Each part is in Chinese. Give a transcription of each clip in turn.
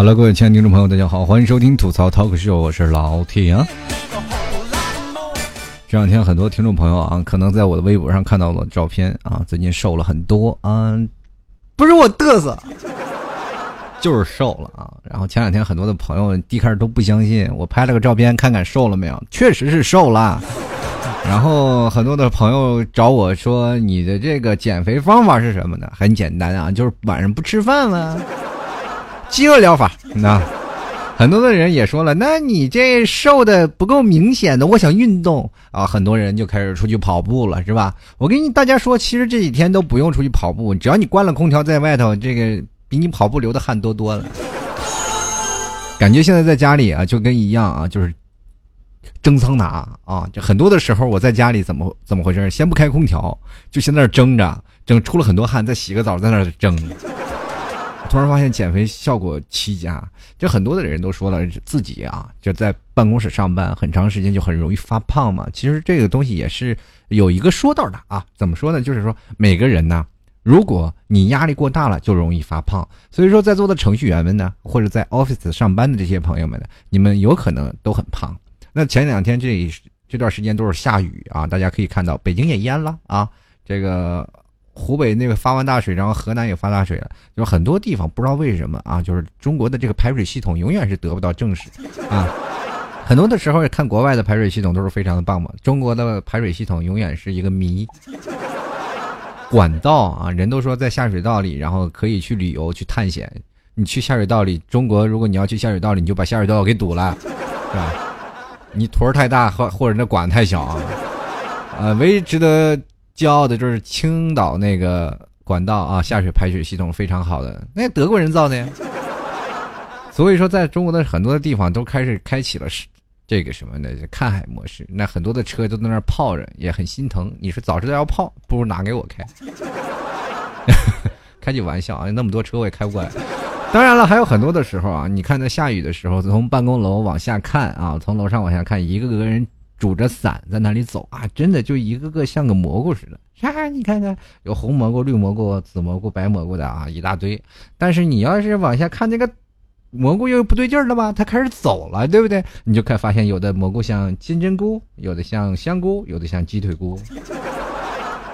好了，各位亲爱的听众朋友，大家好，欢迎收听吐槽 talk show，我是老铁啊。这两天很多听众朋友啊，可能在我的微博上看到了照片啊，最近瘦了很多啊，不是我嘚瑟，就是瘦了啊。然后前两天很多的朋友一开始都不相信，我拍了个照片看看瘦了没有，确实是瘦了。然后很多的朋友找我说：“你的这个减肥方法是什么呢？”很简单啊，就是晚上不吃饭了。饥饿疗法，那很多的人也说了，那你这瘦的不够明显的，我想运动啊，很多人就开始出去跑步了，是吧？我跟你大家说，其实这几天都不用出去跑步，只要你关了空调在外头，这个比你跑步流的汗多多了。感觉现在在家里啊，就跟一样啊，就是蒸桑拿啊，就很多的时候我在家里怎么怎么回事？先不开空调，就先在那蒸着，蒸出了很多汗，再洗个澡，在那蒸。突然发现减肥效果奇佳，就很多的人都说了自己啊，就在办公室上班很长时间就很容易发胖嘛。其实这个东西也是有一个说道的啊，怎么说呢？就是说每个人呢，如果你压力过大了，就容易发胖。所以说，在座的程序员们呢，或者在 office 上班的这些朋友们呢，你们有可能都很胖。那前两天这这段时间都是下雨啊，大家可以看到北京也淹了啊，这个。湖北那个发完大水，然后河南也发大水了，就很多地方不知道为什么啊，就是中国的这个排水系统永远是得不到正视啊。很多的时候看国外的排水系统都是非常的棒嘛，中国的排水系统永远是一个谜。管道啊，人都说在下水道里，然后可以去旅游去探险。你去下水道里，中国如果你要去下水道里，你就把下水道给堵了，是吧？你坨儿太大或或者那管太小啊，啊，唯一值得。骄傲的就是青岛那个管道啊，下水排水系统非常好的，那德国人造的呀。所以说，在中国的很多的地方都开始开启了是这个什么呢？看海模式。那很多的车都在那儿泡着，也很心疼。你说早知道要泡，不如拿给我开。开句玩笑啊，那么多车我也开不过来。当然了，还有很多的时候啊，你看在下雨的时候，从办公楼往下看啊，从楼上往下看，一个个人。拄着伞在那里走啊，真的就一个个像个蘑菇似的。啊，你看看，有红蘑菇、绿蘑菇、紫蘑菇、白蘑菇的啊，一大堆。但是你要是往下看，那个蘑菇又不对劲了吧？它开始走了，对不对？你就看发现，有的蘑菇像金针菇，有的像香菇，有的像鸡腿菇。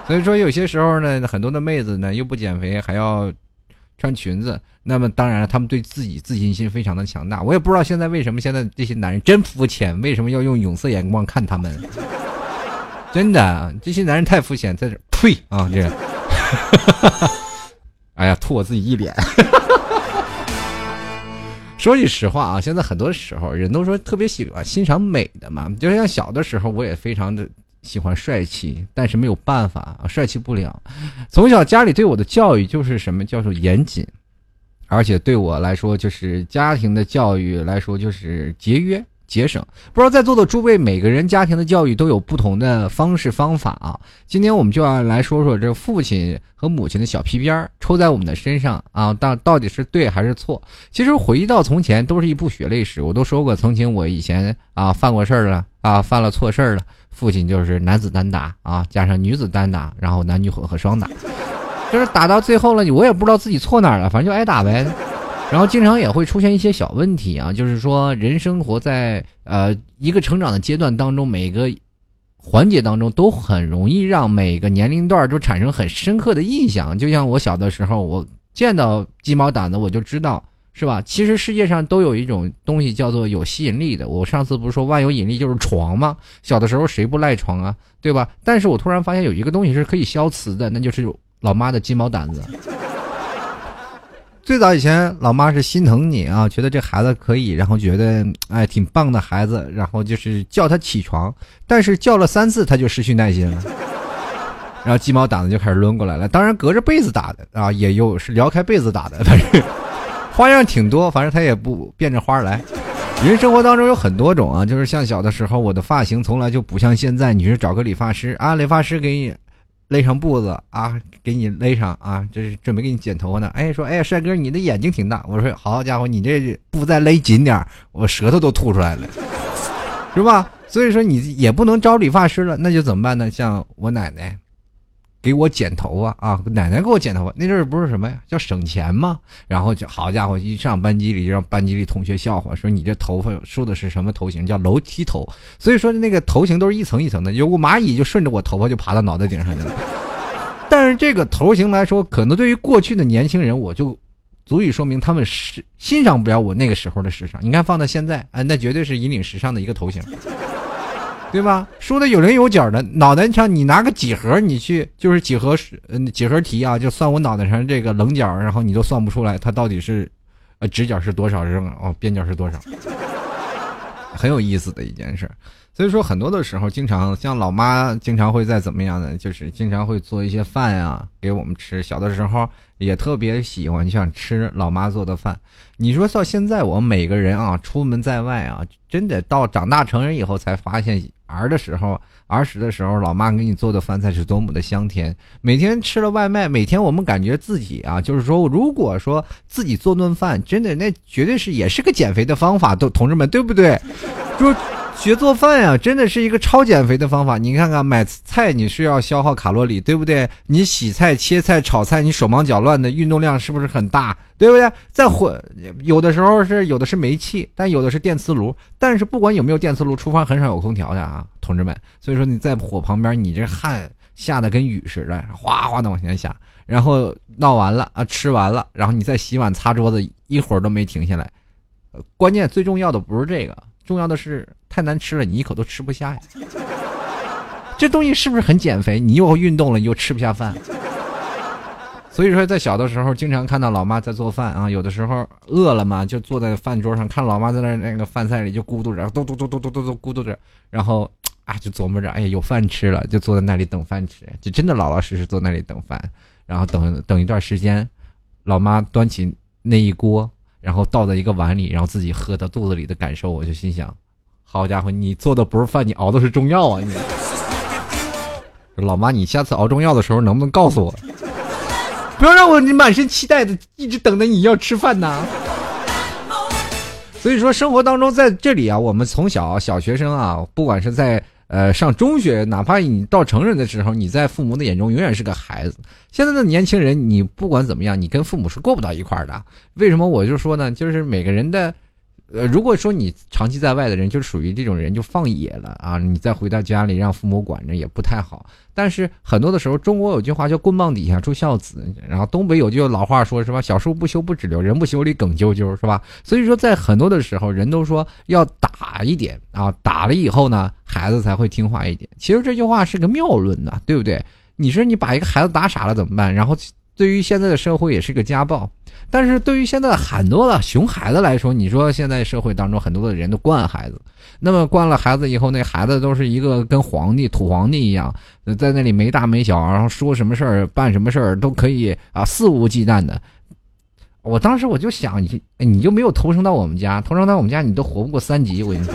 所以说，有些时候呢，很多的妹子呢又不减肥，还要。穿裙子，那么当然了，他们对自己自信心非常的强大。我也不知道现在为什么现在这些男人真肤浅，为什么要用有色眼光看他们？真的，这些男人太肤浅，在这呸啊！这，哎呀，吐我自己一脸。说句实话啊，现在很多时候人都说特别喜欢欣赏美的嘛，就像小的时候，我也非常的。喜欢帅气，但是没有办法啊，帅气不了。从小家里对我的教育就是什么叫做严谨，而且对我来说就是家庭的教育来说就是节约节省。不知道在座的诸位，每个人家庭的教育都有不同的方式方法啊。今天我们就要来说说这父亲和母亲的小皮鞭儿抽在我们的身上啊，到到底是对还是错？其实回忆到从前，都是一部血泪史。我都说过，曾经我以前啊犯过事儿了啊，犯了错事儿了。父亲就是男子单打啊，加上女子单打，然后男女混合双打，就是打到最后了，我也不知道自己错哪儿了，反正就挨打呗。然后经常也会出现一些小问题啊，就是说人生活在呃一个成长的阶段当中，每个环节当中都很容易让每个年龄段都产生很深刻的印象。就像我小的时候，我见到鸡毛掸子，我就知道。是吧？其实世界上都有一种东西叫做有吸引力的。我上次不是说万有引力就是床吗？小的时候谁不赖床啊？对吧？但是我突然发现有一个东西是可以消磁的，那就是老妈的鸡毛掸子。最早以前，老妈是心疼你啊，觉得这孩子可以，然后觉得哎挺棒的孩子，然后就是叫他起床，但是叫了三次他就失去耐心了，然后鸡毛掸子就开始抡过来了。当然隔着被子打的啊，也有是撩开被子打的，但是。花样挺多，反正他也不变着花来。人生活当中有很多种啊，就是像小的时候，我的发型从来就不像现在，你是找个理发师啊，理发师给你勒上布子啊，给你勒上啊，这是准备给你剪头发呢。哎，说哎，帅哥，你的眼睛挺大。我说好家伙，你这布再勒紧点我舌头都吐出来了，是吧？所以说你也不能招理发师了，那就怎么办呢？像我奶奶。给我剪头发啊，奶奶给我剪头发。那阵儿不是什么呀，叫省钱吗？然后就好家伙，一上班级里就让班级里同学笑话，说你这头发梳的是什么头型？叫楼梯头。所以说那个头型都是一层一层的，有个蚂蚁就顺着我头发就爬到脑袋顶上去了。但是这个头型来说，可能对于过去的年轻人，我就足以说明他们是欣赏不了我那个时候的时尚。你看放到现在，啊，那绝对是引领时尚的一个头型。对吧？说的有棱有角的，脑袋上你拿个几何，你去就是几何嗯几何题啊，就算我脑袋上这个棱角，然后你都算不出来它到底是，呃直角是多少扔哦边角是多少，很有意思的一件事。所以说很多的时候，经常像老妈经常会在怎么样呢？就是经常会做一些饭呀给我们吃。小的时候也特别喜欢想吃老妈做的饭。你说到现在，我们每个人啊出门在外啊，真的到长大成人以后才发现。儿的时候，儿时的时候，老妈给你做的饭菜是多么的香甜。每天吃了外卖，每天我们感觉自己啊，就是说，如果说自己做顿饭，真的那绝对是也是个减肥的方法，都同志们对不对？就。学做饭呀，真的是一个超减肥的方法。你看看买菜，你是要消耗卡路里，对不对？你洗菜、切菜、炒菜，你手忙脚乱的，运动量是不是很大？对不对？再火，有的时候是有的是煤气，但有的是电磁炉。但是不管有没有电磁炉，厨房很少有空调的啊，同志们。所以说你在火旁边，你这汗下的跟雨似的，哗哗的往前下。然后闹完了啊，吃完了，然后你再洗碗擦桌子，一会儿都没停下来。关键最重要的不是这个。重要的是太难吃了，你一口都吃不下呀。这东西是不是很减肥？你又运动了，你又吃不下饭。所以说，在小的时候，经常看到老妈在做饭啊。有的时候饿了嘛，就坐在饭桌上，看老妈在那那个饭菜里就咕嘟着，嘟嘟嘟嘟嘟嘟嘟咕嘟着，然后啊，就琢磨着，哎呀，有饭吃了，就坐在那里等饭吃，就真的老老实实坐那里等饭。然后等等一段时间，老妈端起那一锅。然后倒在一个碗里，然后自己喝到肚子里的感受，我就心想：好家伙，你做的不是饭，你熬的是中药啊！你老妈，你下次熬中药的时候能不能告诉我？不要让我你满身期待的一直等着你要吃饭呐！所以说，生活当中在这里啊，我们从小小学生啊，不管是在。呃，上中学，哪怕你到成人的时候，你在父母的眼中永远是个孩子。现在的年轻人，你不管怎么样，你跟父母是过不到一块儿的。为什么我就说呢？就是每个人的。呃，如果说你长期在外的人，就属于这种人，就放野了啊！你再回到家里让父母管着也不太好。但是很多的时候，中国有句话叫“棍棒底下出孝子”，然后东北有句老话说是吧：“小树不修不直溜，人不修理梗啾啾”，是吧？所以说，在很多的时候，人都说要打一点啊，打了以后呢，孩子才会听话一点。其实这句话是个谬论呢，对不对？你说你把一个孩子打傻了怎么办？然后。对于现在的社会也是个家暴，但是对于现在很多的熊孩子来说，你说现在社会当中很多的人都惯孩子，那么惯了孩子以后，那孩子都是一个跟皇帝、土皇帝一样，在那里没大没小，然后说什么事儿、办什么事儿都可以啊，肆无忌惮的。我当时我就想，你你就没有投生到我们家，投生到我们家你都活不过三级。我跟你说，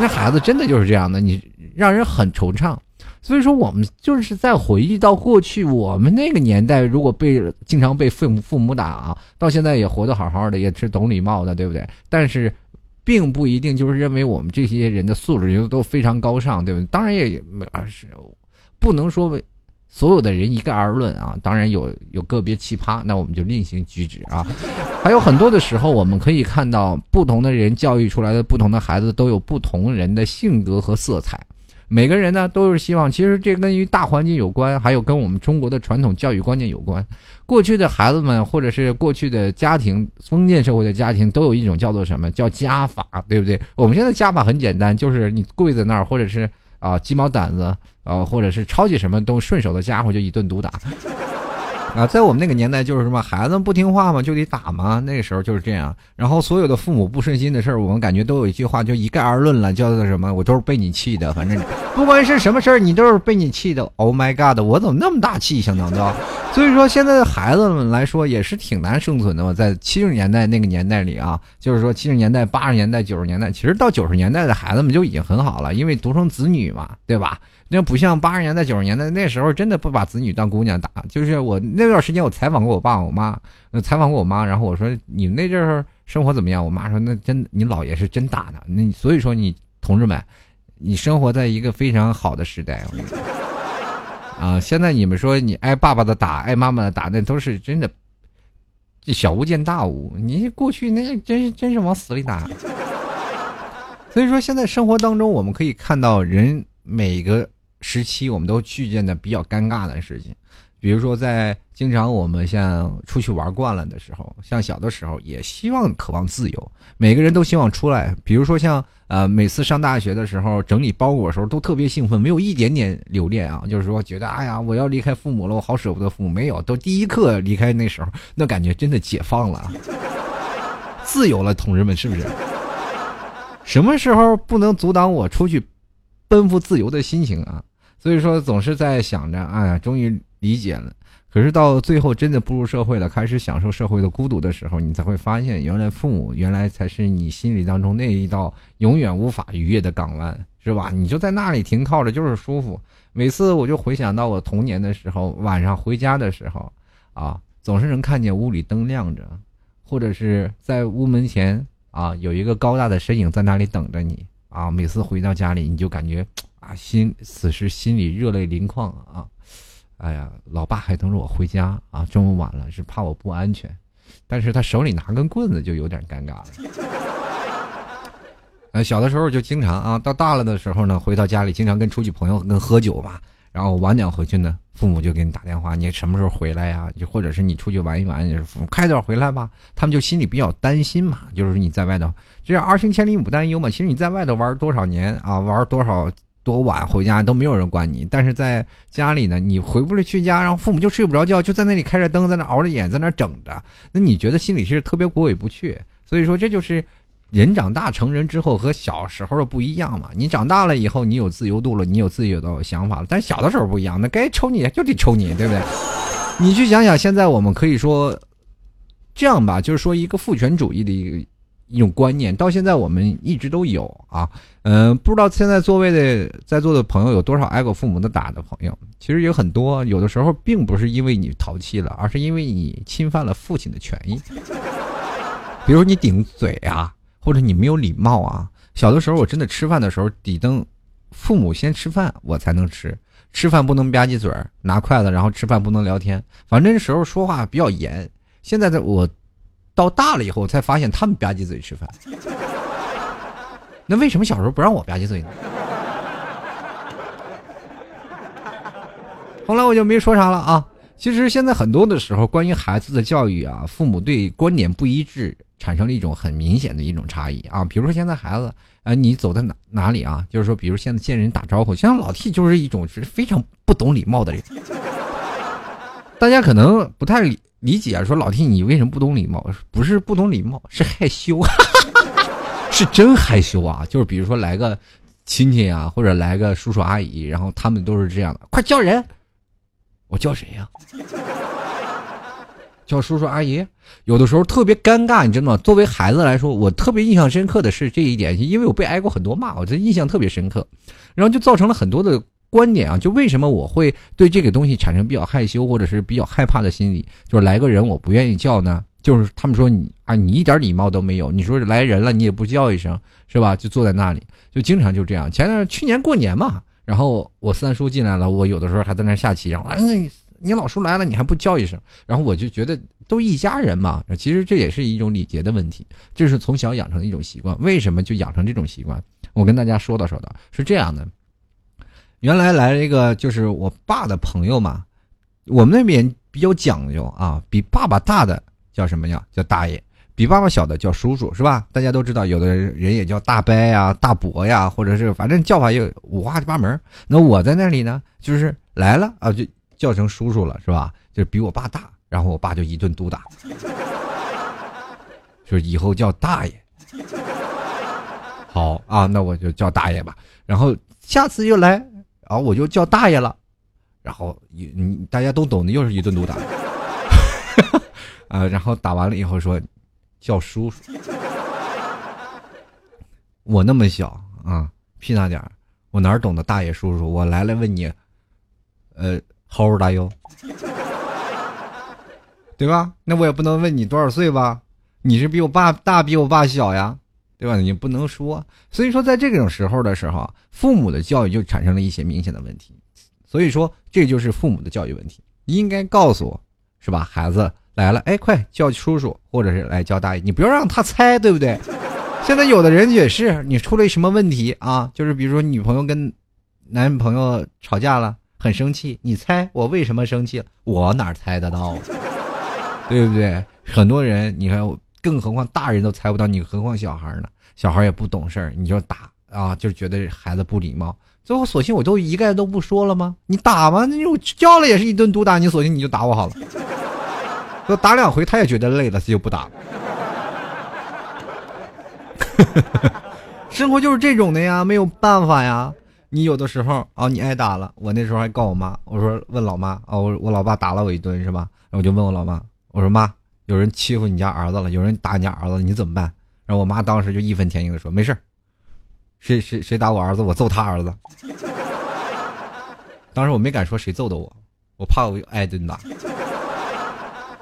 那孩子真的就是这样的，你让人很惆怅。所以说，我们就是在回忆到过去，我们那个年代，如果被经常被父母父母打，到现在也活得好好的，也是懂礼貌的，对不对？但是，并不一定就是认为我们这些人的素质就都非常高尚，对不对？当然也是不能说所有的人一概而论啊。当然有有个别奇葩，那我们就另行举止啊。还有很多的时候，我们可以看到不同的人教育出来的不同的孩子，都有不同人的性格和色彩。每个人呢都是希望，其实这跟于大环境有关，还有跟我们中国的传统教育观念有关。过去的孩子们，或者是过去的家庭，封建社会的家庭，都有一种叫做什么叫家法，对不对？我们现在家法很简单，就是你跪在那儿，或者是啊鸡毛掸子，啊或者是抄起什么都顺手的家伙就一顿毒打。啊，在我们那个年代，就是什么孩子不听话嘛，就得打嘛。那个时候就是这样。然后所有的父母不顺心的事儿，我们感觉都有一句话，就一概而论了，叫做什么？我都是被你气的。反正不管是什么事儿，你都是被你气的。Oh my god！我怎么那么大气性呢？对吧？所以说，现在的孩子们来说也是挺难生存的嘛。在七十年代那个年代里啊，就是说七十年代、八十年代、九十年代，其实到九十年代的孩子们就已经很好了，因为独生子女嘛，对吧？那不像八十年代、九十年代那时候，真的不把子女当姑娘打。就是我那那段时间，我采访过我爸、我妈，采访过我妈，然后我说你们那阵儿生活怎么样？我妈说那真，你姥爷是真打的。那所以说你同志们，你生活在一个非常好的时代。啊，现在你们说你挨爸爸的打，挨妈妈的打，那都是真的，这小巫见大巫。你过去那真是真是往死里打。所以说，现在生活当中，我们可以看到人每个时期，我们都遇见的比较尴尬的事情。比如说，在经常我们像出去玩惯了的时候，像小的时候也希望渴望自由，每个人都希望出来。比如说像呃，每次上大学的时候整理包裹的时候都特别兴奋，没有一点点留恋啊，就是说觉得哎呀，我要离开父母了，我好舍不得父母。没有，都第一刻离开那时候，那感觉真的解放了，自由了，同志们是不是？什么时候不能阻挡我出去奔赴自由的心情啊？所以说总是在想着，哎呀，终于。理解了，可是到最后真的步入社会了，开始享受社会的孤独的时候，你才会发现，原来父母原来才是你心里当中那一道永远无法逾越的港湾，是吧？你就在那里停靠着，就是舒服。每次我就回想到我童年的时候，晚上回家的时候，啊，总是能看见屋里灯亮着，或者是在屋门前啊有一个高大的身影在那里等着你啊。每次回到家里，你就感觉啊心此时心里热泪盈眶啊。哎呀，老爸还等着我回家啊！这么晚了，是怕我不安全，但是他手里拿根棍子就有点尴尬了。呃，小的时候就经常啊，到大了的时候呢，回到家里经常跟出去朋友跟喝酒嘛，然后晚点回去呢，父母就给你打电话，你什么时候回来呀？就或者是你出去玩一玩，就是父母快点回来吧。他们就心里比较担心嘛，就是你在外头，这样儿行千里母担忧嘛。其实你在外头玩多少年啊，玩多少。多晚回家都没有人管你，但是在家里呢，你回不了去家，然后父母就睡不着觉，就在那里开着灯，在那熬着眼，在那整着。那你觉得心里是特别过意不去。所以说，这就是人长大成人之后和小时候的不一样嘛。你长大了以后，你有自由度了，你有自己的想法了，但小的时候不一样，那该抽你就得抽你，对不对？你去想想，现在我们可以说这样吧，就是说一个父权主义的一个。一种观念到现在我们一直都有啊，嗯，不知道现在座位的在座的朋友有多少挨过父母的打的朋友？其实有很多，有的时候并不是因为你淘气了，而是因为你侵犯了父亲的权益。比如你顶嘴啊，或者你没有礼貌啊。小的时候我真的吃饭的时候，得等父母先吃饭，我才能吃。吃饭不能吧唧嘴儿，拿筷子，然后吃饭不能聊天，反正那时候说话比较严。现在的我。到大了以后，才发现他们吧唧嘴吃饭。那为什么小时候不让我吧唧嘴呢？后来我就没说啥了啊。其实现在很多的时候，关于孩子的教育啊，父母对观点不一致，产生了一种很明显的一种差异啊。比如说现在孩子，啊，你走在哪哪里啊？就是说，比如现在见人打招呼，像老 T 就是一种是非常不懂礼貌的人。大家可能不太理。理解说老弟，你为什么不懂礼貌？不是不懂礼貌，是害羞，是真害羞啊！就是比如说来个亲戚啊，或者来个叔叔阿姨，然后他们都是这样的，快叫人！我叫谁呀？叫叔叔阿姨。有的时候特别尴尬，你知道吗？作为孩子来说，我特别印象深刻的是这一点，因为我被挨过很多骂，我这印象特别深刻，然后就造成了很多的。观点啊，就为什么我会对这个东西产生比较害羞或者是比较害怕的心理？就是来个人我不愿意叫呢，就是他们说你啊，你一点礼貌都没有。你说来人了，你也不叫一声，是吧？就坐在那里，就经常就这样。前段去年过年嘛，然后我三叔进来了，我有的时候还在那下棋，然后哎，你老叔来了，你还不叫一声？然后我就觉得都一家人嘛，其实这也是一种礼节的问题，这是从小养成的一种习惯。为什么就养成这种习惯？我跟大家说道说道，是这样的。原来来了一个，就是我爸的朋友嘛。我们那边比较讲究啊，比爸爸大的叫什么呀？叫大爷。比爸爸小的叫叔叔，是吧？大家都知道，有的人也叫大伯呀、大伯呀，或者是反正叫法也五花八门。那我在那里呢，就是来了啊，就叫成叔叔了，是吧？就是比我爸大，然后我爸就一顿毒打，就是以后叫大爷。好啊，那我就叫大爷吧。然后下次又来。然后我就叫大爷了，然后你大家都懂的，又是一顿毒打，啊，然后打完了以后说叫叔叔，我那么小啊，屁大点儿，我哪懂得大爷叔叔？我来了问你，呃，How old are you？对吧？那我也不能问你多少岁吧？你是比我爸大，比我爸小呀？对吧？你不能说，所以说在这种时候的时候，父母的教育就产生了一些明显的问题。所以说，这就是父母的教育问题。应该告诉，是吧？孩子来了，哎，快叫叔叔，或者是来叫大爷，你不要让他猜，对不对？现在有的人也是，你出了什么问题啊？就是比如说女朋友跟男朋友吵架了，很生气，你猜我为什么生气？我哪猜得到？对不对？很多人，你看，更何况大人都猜不到，你何况小孩呢？小孩也不懂事儿，你就打啊，就觉得孩子不礼貌。最后，索性我都一概都不说了吗？你打吗？你我叫了也是一顿毒打，你索性你就打我好了。说打两回，他也觉得累了，他就不打了。生活就是这种的呀，没有办法呀。你有的时候啊，你挨打了，我那时候还告我妈，我说问老妈啊，我我老爸打了我一顿是吧？然后我就问我老妈，我说妈，有人欺负你家儿子了，有人打你家儿子，你怎么办？然后我妈当时就义愤填膺的说，没事谁谁谁打我儿子，我揍他儿子。当时我没敢说谁揍的我，我怕我挨顿打。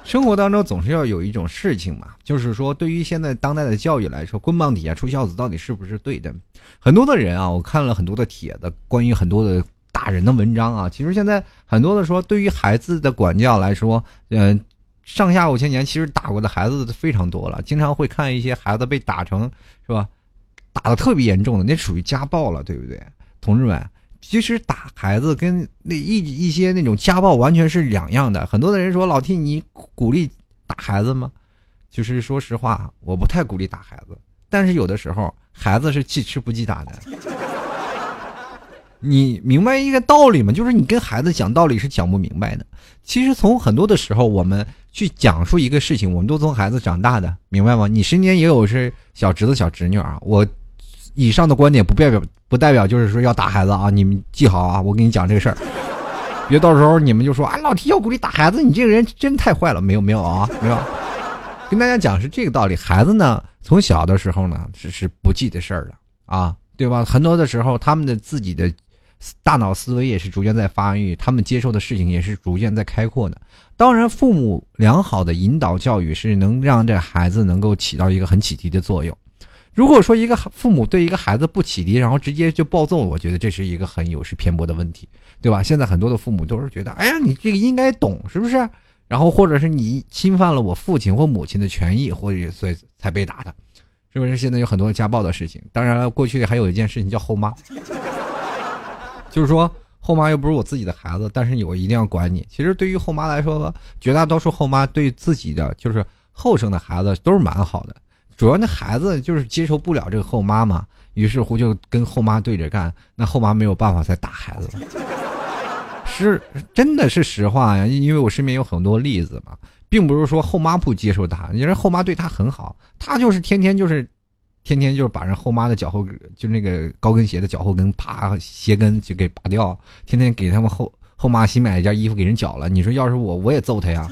生活当中总是要有一种事情嘛，就是说，对于现在当代的教育来说，棍棒底下出孝子到底是不是对的？很多的人啊，我看了很多的帖子，关于很多的大人的文章啊，其实现在很多的说，对于孩子的管教来说，嗯，上下五千年，其实打过的孩子非常多了，经常会看一些孩子被打成是吧，打的特别严重的，那属于家暴了，对不对，同志们？其实打孩子跟那一一些那种家暴完全是两样的。很多的人说老 T 你鼓励打孩子吗？就是说实话，我不太鼓励打孩子。但是有的时候孩子是记吃不记打的。你明白一个道理吗？就是你跟孩子讲道理是讲不明白的。其实从很多的时候，我们去讲述一个事情，我们都从孩子长大的，明白吗？你身边也有是小侄子小侄女啊。我以上的观点不代表。不代表就是说要打孩子啊！你们记好啊！我跟你讲这个事儿，别到时候你们就说啊，老提要鼓励打孩子，你这个人真太坏了。没有没有啊，没有。跟大家讲是这个道理，孩子呢从小的时候呢是是不记得事儿的啊，对吧？很多的时候他们的自己的大脑思维也是逐渐在发育，他们接受的事情也是逐渐在开阔的。当然，父母良好的引导教育是能让这孩子能够起到一个很启迪的作用。如果说一个父母对一个孩子不启迪，然后直接就暴揍，我觉得这是一个很有失偏颇的问题，对吧？现在很多的父母都是觉得，哎呀，你这个应该懂，是不是？然后或者是你侵犯了我父亲或母亲的权益，或者所以才被打的，是不是？现在有很多家暴的事情。当然了，过去还有一件事情叫后妈，就是说后妈又不是我自己的孩子，但是我一定要管你。其实对于后妈来说，绝大多数后妈对自己的就是后生的孩子都是蛮好的。主要那孩子就是接受不了这个后妈嘛，于是乎就跟后妈对着干，那后妈没有办法再打孩子了，是真的是实话呀，因为我身边有很多例子嘛，并不是说后妈不接受他，因为后妈对他很好，他就是天天就是，天天就是把人后妈的脚后就那个高跟鞋的脚后跟啪鞋跟就给拔掉，天天给他们后后妈新买一件衣服给人绞了，你说要是我我也揍他呀，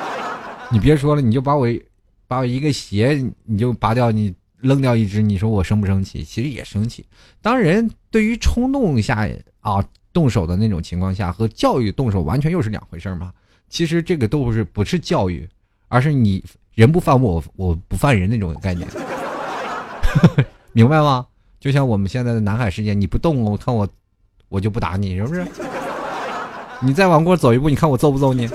你别说了，你就把我。把我一个鞋你就拔掉，你扔掉一只，你说我生不生气？其实也生气。当人对于冲动下啊动手的那种情况下，和教育动手完全又是两回事嘛。其实这个都不是不是教育，而是你人不犯我，我不犯人那种概念，明白吗？就像我们现在的南海事件，你不动我，看我我就不打你，是不是？你再往过走一步，你看我揍不揍你？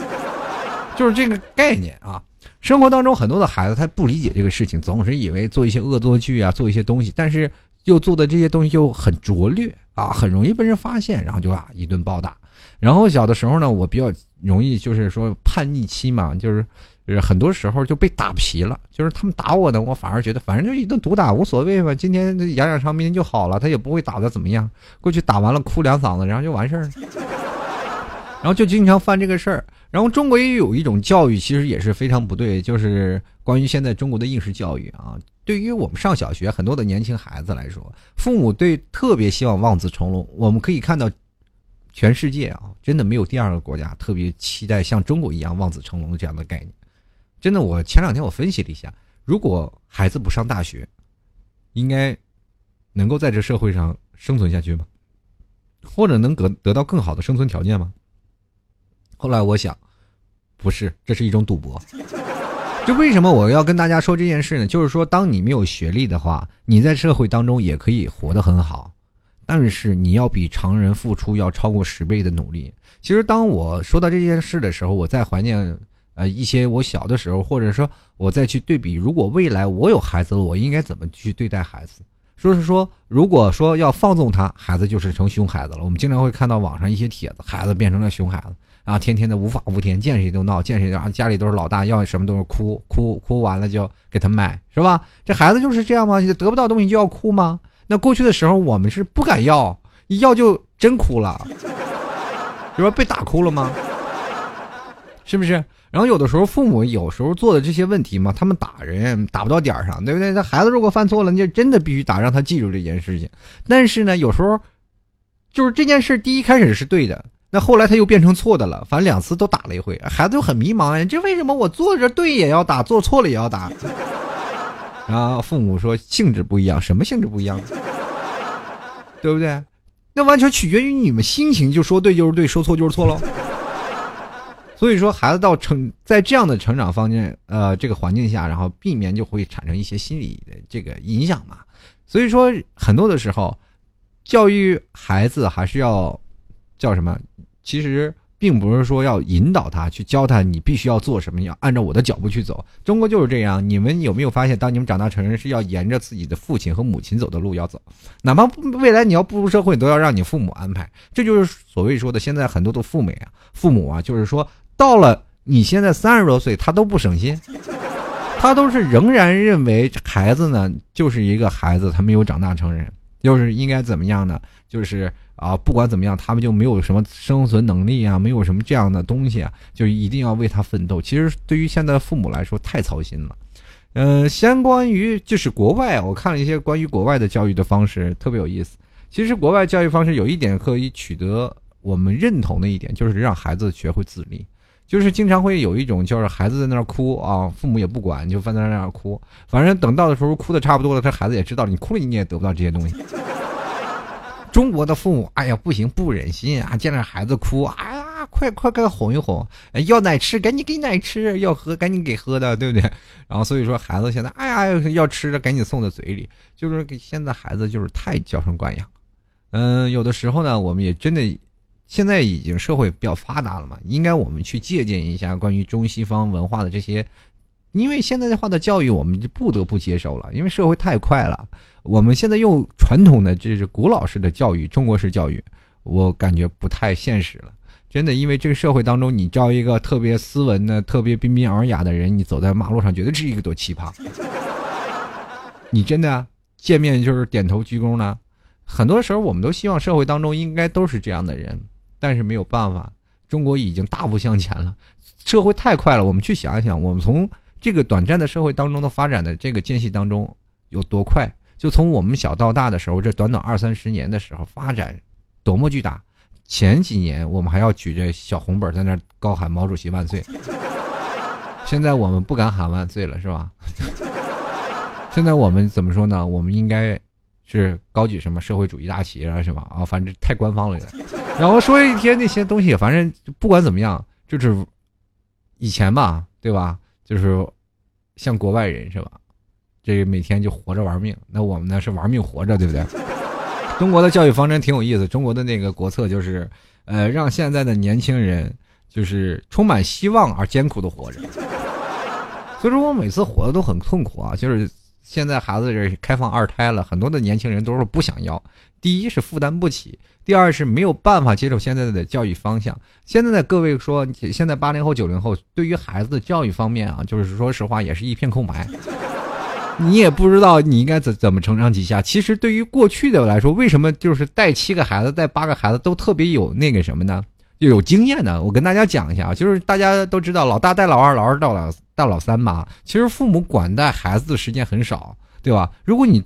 就是这个概念啊。生活当中很多的孩子他不理解这个事情，总是以为做一些恶作剧啊，做一些东西，但是又做的这些东西又很拙劣啊，很容易被人发现，然后就啊一顿暴打。然后小的时候呢，我比较容易就是说叛逆期嘛，就是就是很多时候就被打皮了，就是他们打我呢，我反而觉得反正就一顿毒打无所谓吧，今天养养伤，明天就好了，他也不会打的怎么样。过去打完了哭两嗓子，然后就完事儿了，然后就经常犯这个事儿。然后中国也有一种教育，其实也是非常不对，就是关于现在中国的应试教育啊。对于我们上小学很多的年轻孩子来说，父母对特别希望望子成龙。我们可以看到，全世界啊，真的没有第二个国家特别期待像中国一样望子成龙这样的概念。真的，我前两天我分析了一下，如果孩子不上大学，应该能够在这社会上生存下去吗？或者能得得到更好的生存条件吗？后来我想，不是，这是一种赌博。就为什么我要跟大家说这件事呢？就是说，当你没有学历的话，你在社会当中也可以活得很好。但是你要比常人付出要超过十倍的努力。其实当我说到这件事的时候，我在怀念呃一些我小的时候，或者说我再去对比，如果未来我有孩子了，我应该怎么去对待孩子？说是说，如果说要放纵他，孩子就是成熊孩子了。我们经常会看到网上一些帖子，孩子变成了熊孩子，啊，天天的无法无天，见谁都闹，见谁啊，家里都是老大，要什么都是哭，哭哭完了就给他卖，是吧？这孩子就是这样吗？得不到东西就要哭吗？那过去的时候我们是不敢要，一要就真哭了，是吧？被打哭了吗？是不是？然后有的时候父母有时候做的这些问题嘛，他们打人打不到点儿上，对不对？那孩子如果犯错了，你就真的必须打，让他记住这件事情。但是呢，有时候就是这件事第一开始是对的，那后来他又变成错的了。反正两次都打了一回，孩子就很迷茫，这为什么我做着对也要打，做错了也要打？然后父母说性质不一样，什么性质不一样？对不对？那完全取决于你们心情，就说对就是对，说错就是错喽。所以说，孩子到成在这样的成长方面，呃，这个环境下，然后避免就会产生一些心理的这个影响嘛。所以说，很多的时候，教育孩子还是要叫什么？其实并不是说要引导他去教他，你必须要做什么，要按照我的脚步去走。中国就是这样。你们有没有发现，当你们长大成人，是要沿着自己的父亲和母亲走的路要走，哪怕未来你要步入社会，都要让你父母安排。这就是所谓说的，现在很多的父母啊，父母啊，就是说。到了你现在三十多岁，他都不省心，他都是仍然认为孩子呢就是一个孩子，他没有长大成人，就是应该怎么样呢？就是啊，不管怎么样，他们就没有什么生存能力啊，没有什么这样的东西啊，就一定要为他奋斗。其实对于现在的父母来说，太操心了。嗯，相关于就是国外，我看了一些关于国外的教育的方式，特别有意思。其实国外教育方式有一点可以取得我们认同的一点，就是让孩子学会自立。就是经常会有一种，就是孩子在那儿哭啊，父母也不管，就放在那儿哭。反正等到的时候哭的差不多了，他孩子也知道了你哭了，你也得不到这些东西。中国的父母，哎呀，不行，不忍心啊，见着孩子哭，哎呀，快快快哄一哄，要奶吃赶紧给奶吃，要喝赶紧给喝的，对不对？然后所以说孩子现在，哎呀，要吃的赶紧送到嘴里，就是给现在孩子就是太娇生惯养。嗯，有的时候呢，我们也真的。现在已经社会比较发达了嘛，应该我们去借鉴一下关于中西方文化的这些，因为现在的话的教育我们就不得不接受了，因为社会太快了。我们现在用传统的这是古老式的教育，中国式教育，我感觉不太现实了。真的，因为这个社会当中，你招一个特别斯文的、特别彬彬尔雅的人，你走在马路上绝对是一个多奇葩。你真的见面就是点头鞠躬呢？很多时候，我们都希望社会当中应该都是这样的人。但是没有办法，中国已经大步向前了，社会太快了。我们去想一想，我们从这个短暂的社会当中的发展的这个间隙当中有多快？就从我们小到大的时候，这短短二三十年的时候发展多么巨大。前几年我们还要举着小红本在那高喊“毛主席万岁”，现在我们不敢喊万岁了，是吧？现在我们怎么说呢？我们应该。是高举什么社会主义大旗啊，是吧？啊，反正太官方了。然后说一天那些东西，反正不管怎么样，就是以前吧，对吧？就是像国外人是吧？这每天就活着玩命。那我们呢是玩命活着，对不对？中国的教育方针挺有意思。中国的那个国策就是，呃，让现在的年轻人就是充满希望而艰苦的活着。所以说我每次活的都很痛苦啊，就是。现在孩子这开放二胎了，很多的年轻人都是不想要。第一是负担不起，第二是没有办法接受现在的教育方向。现在的各位说，现在八零后、九零后对于孩子的教育方面啊，就是说实话也是一片空白。你也不知道你应该怎怎么承上启下。其实对于过去的来说，为什么就是带七个孩子、带八个孩子都特别有那个什么呢？又有经验的，我跟大家讲一下啊，就是大家都知道，老大带老二，老二带老带老三嘛。其实父母管带孩子的时间很少，对吧？如果你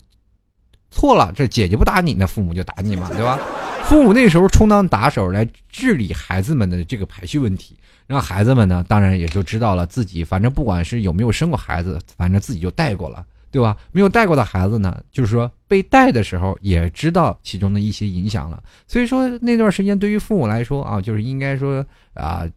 错了，这姐姐不打你，那父母就打你嘛，对吧？父母那时候充当打手来治理孩子们的这个排序问题，让孩子们呢，当然也就知道了自己，反正不管是有没有生过孩子，反正自己就带过了。对吧？没有带过的孩子呢，就是说被带的时候也知道其中的一些影响了。所以说那段时间对于父母来说啊，就是应该说啊，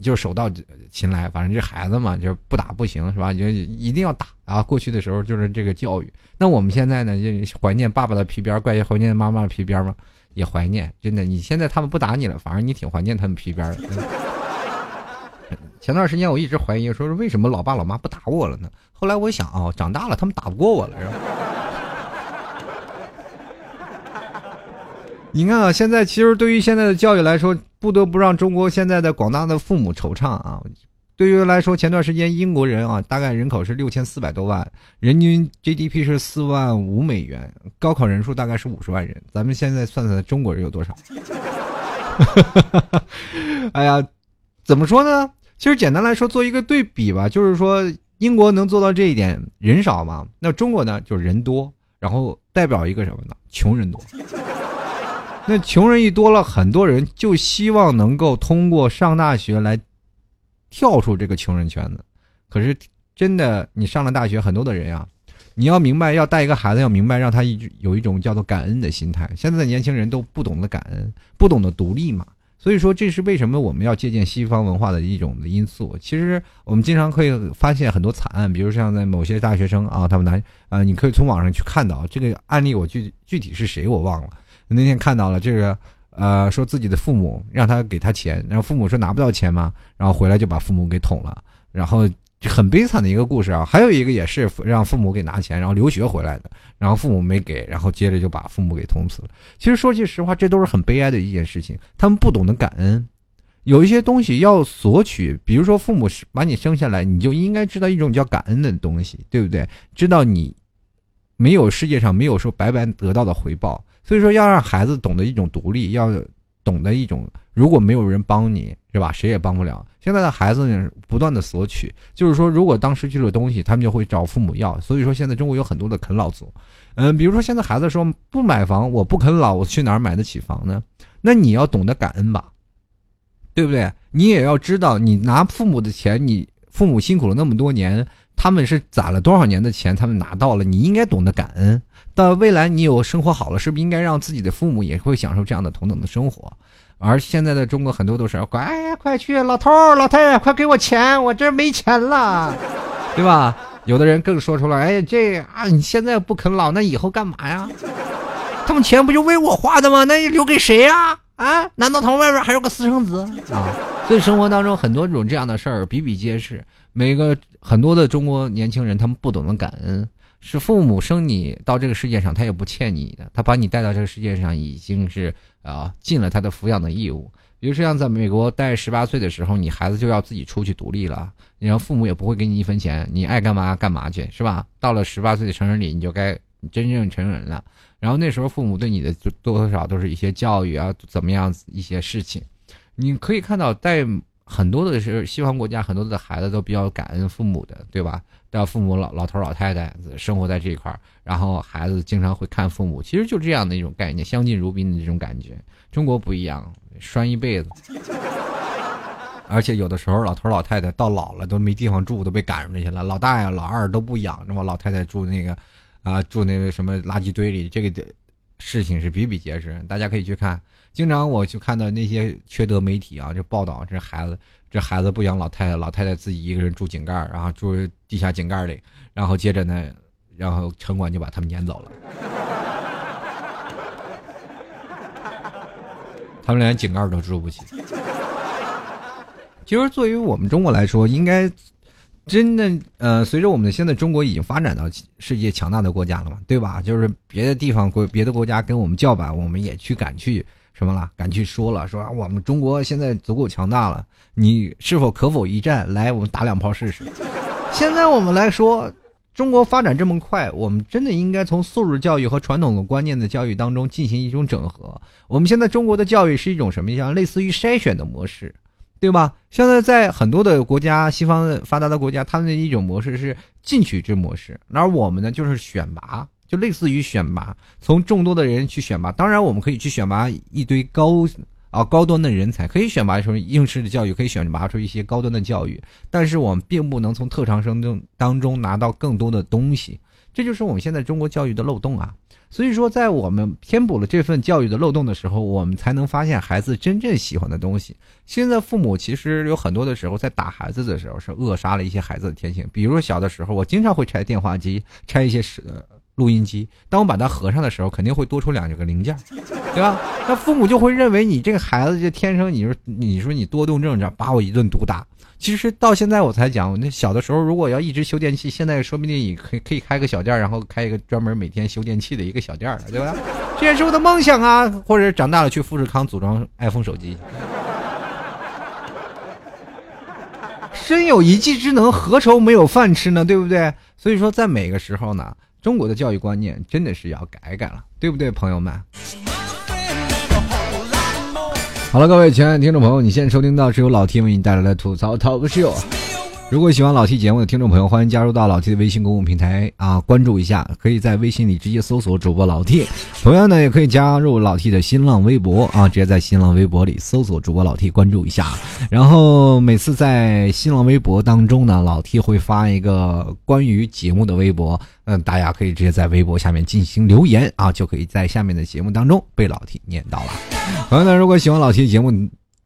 就手到擒来，反正这孩子嘛，就是不打不行，是吧？就一定要打啊！过去的时候就是这个教育。那我们现在呢，就怀念爸爸的皮鞭，怪怀念妈妈的皮鞭吗？也怀念，真的。你现在他们不打你了，反而你挺怀念他们皮鞭的。前段时间我一直怀疑，说是为什么老爸老妈不打我了呢？后来我想啊，长大了他们打不过我了，是吧？你看啊，现在其实对于现在的教育来说，不得不让中国现在的广大的父母惆怅啊。对于来说，前段时间英国人啊，大概人口是六千四百多万，人均 GDP 是四万五美元，高考人数大概是五十万人。咱们现在算算中国人有多少？哎呀，怎么说呢？其实简单来说，做一个对比吧，就是说英国能做到这一点，人少嘛？那中国呢，就是人多，然后代表一个什么呢？穷人多。那穷人一多了，很多人就希望能够通过上大学来跳出这个穷人圈子。可是真的，你上了大学，很多的人啊，你要明白，要带一个孩子，要明白让他一有一种叫做感恩的心态。现在的年轻人都不懂得感恩，不懂得独立嘛。所以说，这是为什么我们要借鉴西方文化的一种的因素。其实我们经常可以发现很多惨案，比如像在某些大学生啊，他们拿啊，你可以从网上去看到这个案例。我具具体是谁我忘了。那天看到了这个，呃，说自己的父母让他给他钱，然后父母说拿不到钱嘛，然后回来就把父母给捅了，然后很悲惨的一个故事啊。还有一个也是让父母给拿钱，然后留学回来的，然后父母没给，然后接着就把父母给捅死了。其实说句实话，这都是很悲哀的一件事情。他们不懂得感恩，有一些东西要索取，比如说父母把你生下来，你就应该知道一种叫感恩的东西，对不对？知道你没有世界上没有说白白得到的回报。所以说，要让孩子懂得一种独立，要懂得一种，如果没有人帮你，是吧？谁也帮不了。现在的孩子呢，不断的索取，就是说，如果当失去了东西，他们就会找父母要。所以说，现在中国有很多的啃老族，嗯，比如说现在孩子说不买房，我不啃老，我去哪儿买得起房呢？那你要懂得感恩吧，对不对？你也要知道，你拿父母的钱，你父母辛苦了那么多年，他们是攒了多少年的钱，他们拿到了，你应该懂得感恩。到未来你有生活好了，是不是应该让自己的父母也会享受这样的同等的生活？而现在的中国很多都是，哎呀，快去，老头老太太，快给我钱，我这没钱了，对吧？有的人更说出来，哎，这啊，你现在不啃老，那以后干嘛呀？他们钱不就为我花的吗？那留给谁呀？啊？难道他们外边还有个私生子啊？所以生活当中很多种这样的事儿比比皆是。每个很多的中国年轻人，他们不懂得感恩。是父母生你到这个世界上，他也不欠你的，他把你带到这个世界上，已经是啊尽了他的抚养的义务。比如说像在美国待十八岁的时候，你孩子就要自己出去独立了，然后父母也不会给你一分钱，你爱干嘛干嘛去，是吧？到了十八岁的成人礼，你就该真正成人了。然后那时候父母对你的多多少都是一些教育啊，怎么样一些事情，你可以看到在。很多的是西方国家，很多的孩子都比较感恩父母的，对吧？到父母老老头老太太生活在这一块，然后孩子经常会看父母，其实就这样的一种概念，相敬如宾的这种感觉。中国不一样，拴一辈子，而且有的时候老头老太太到老了都没地方住，都被赶出去了。老大呀、老二都不养，那么老太太住那个啊，住那个什么垃圾堆里，这个事情是比比皆是，大家可以去看。经常我就看到那些缺德媒体啊，就报道这孩子，这孩子不养老太太，老太太自己一个人住井盖，然后住地下井盖里，然后接着呢，然后城管就把他们撵走了，他们连井盖都住不起。其实，作为我们中国来说，应该真的呃，随着我们现在中国已经发展到世界强大的国家了嘛，对吧？就是别的地方国别的国家跟我们叫板，我们也去敢去。什么了？敢去说了，说我们中国现在足够强大了，你是否可否一战？来，我们打两炮试试。现在我们来说，中国发展这么快，我们真的应该从素质教育和传统的观念的教育当中进行一种整合。我们现在中国的教育是一种什么样？类似于筛选的模式，对吧？现在在很多的国家，西方发达的国家，他们的一种模式是进取制模式，而我们呢，就是选拔。就类似于选拔，从众多的人去选拔。当然，我们可以去选拔一堆高啊高端的人才，可以选拔出应试的教育，可以选拔出一些高端的教育。但是，我们并不能从特长生中当中拿到更多的东西。这就是我们现在中国教育的漏洞啊。所以说，在我们填补了这份教育的漏洞的时候，我们才能发现孩子真正喜欢的东西。现在父母其实有很多的时候在打孩子的时候，是扼杀了一些孩子的天性。比如说小的时候，我经常会拆电话机，拆一些是录音机。当我把它合上的时候，肯定会多出两个零件，对吧？那父母就会认为你这个孩子就天生，你说你说你多动症，这把我一顿毒打。其实到现在我才讲，那小的时候如果要一直修电器，现在说不定你可以可以开个小店，然后开一个专门每天修电器的一个小店了，对吧？这也是我的梦想啊！或者长大了去富士康组装 iPhone 手机。身有一技之能，何愁没有饭吃呢？对不对？所以说，在每个时候呢，中国的教育观念真的是要改改了，对不对，朋友们？好了，各位亲爱的听众朋友，你现在收听到是由老 T 为你带来的吐槽 Talk Show。如果喜欢老 T 节目的听众朋友，欢迎加入到老 T 的微信公共平台啊，关注一下，可以在微信里直接搜索主播老 T。同样呢，也可以加入老 T 的新浪微博啊，直接在新浪微博里搜索主播老 T，关注一下。然后每次在新浪微博当中呢，老 T 会发一个关于节目的微博。嗯，大家可以直接在微博下面进行留言啊，就可以在下面的节目当中被老 T 念到了。朋友们，如果喜欢老 T 节目，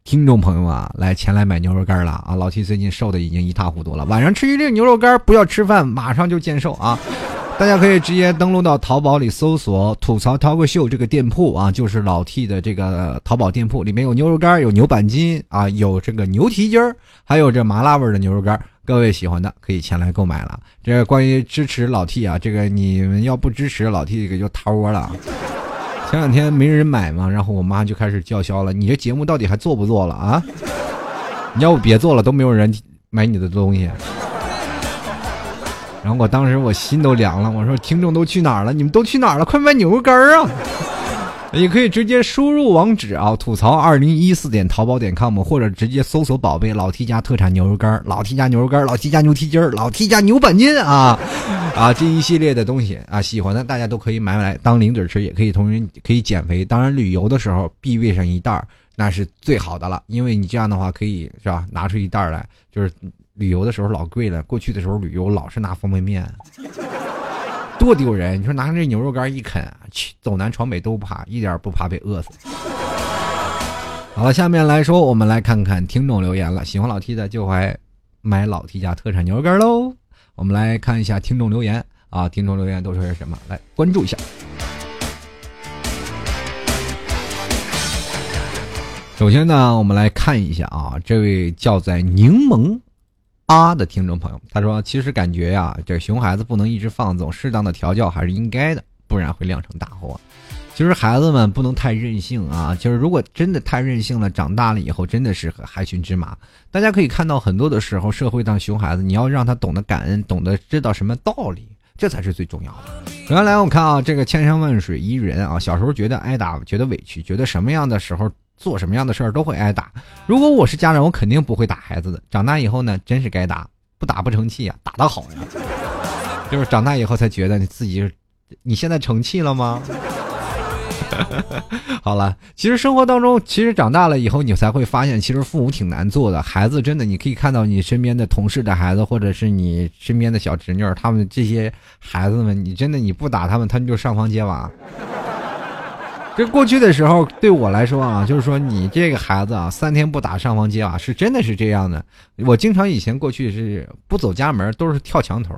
听众朋友啊，来前来买牛肉干了啊！老 T 最近瘦的已经一塌糊涂了，晚上吃一粒牛肉干，不要吃饭，马上就见瘦啊！大家可以直接登录到淘宝里搜索“吐槽涛哥秀”这个店铺啊，就是老 T 的这个淘宝店铺，里面有牛肉干，有牛板筋啊，有这个牛蹄筋儿，还有这麻辣味的牛肉干。各位喜欢的可以前来购买了。这关于支持老 T 啊，这个你们要不支持老 T，这个就塌窝了。前两天没人买嘛，然后我妈就开始叫嚣了：“你这节目到底还做不做了啊？你要不别做了，都没有人买你的东西。”然后我当时我心都凉了，我说：“听众都去哪儿了？你们都去哪儿了？快卖牛肉干啊！”也可以直接输入网址啊，吐槽二零一四点淘宝点 com，或者直接搜索宝贝老 T 家特产牛肉干老 T 家牛肉干老 T 家牛蹄筋老 T 家牛板筋啊，啊这一系列的东西啊，喜欢的大家都可以买来当零嘴吃，也可以同时可以减肥。当然旅游的时候必备上一袋，那是最好的了，因为你这样的话可以是吧，拿出一袋来，就是旅游的时候老贵了，过去的时候旅游老是拿方便面。多丢人！你说拿这牛肉干一啃，去走南闯北都不怕，一点不怕被饿死。好了，下面来说，我们来看看听众留言了。喜欢老 T 的就来买老 T 家特产牛肉干喽。我们来看一下听众留言啊，听众留言都说些什么？来关注一下。首先呢，我们来看一下啊，这位叫在柠檬。啊的听众朋友，他说：“其实感觉呀，这熊孩子不能一直放纵，适当的调教还是应该的，不然会酿成大祸。其实孩子们不能太任性啊，就是如果真的太任性了，长大了以后真的是害群之马。大家可以看到，很多的时候社会上熊孩子，你要让他懂得感恩，懂得知道什么道理，这才是最重要的。原来我看啊，这个千山万水一人啊，小时候觉得挨打，觉得委屈，觉得什么样的时候。”做什么样的事儿都会挨打。如果我是家长，我肯定不会打孩子的。长大以后呢，真是该打，不打不成器啊，打得好呀。就是长大以后才觉得你自己，你现在成器了吗？好了，其实生活当中，其实长大了以后，你才会发现，其实父母挺难做的。孩子真的，你可以看到你身边的同事的孩子，或者是你身边的小侄女儿，他们这些孩子们，你真的你不打他们，他们就上房揭瓦。这过去的时候，对我来说啊，就是说你这个孩子啊，三天不打上房揭瓦，是真的是这样的。我经常以前过去是不走家门，都是跳墙头，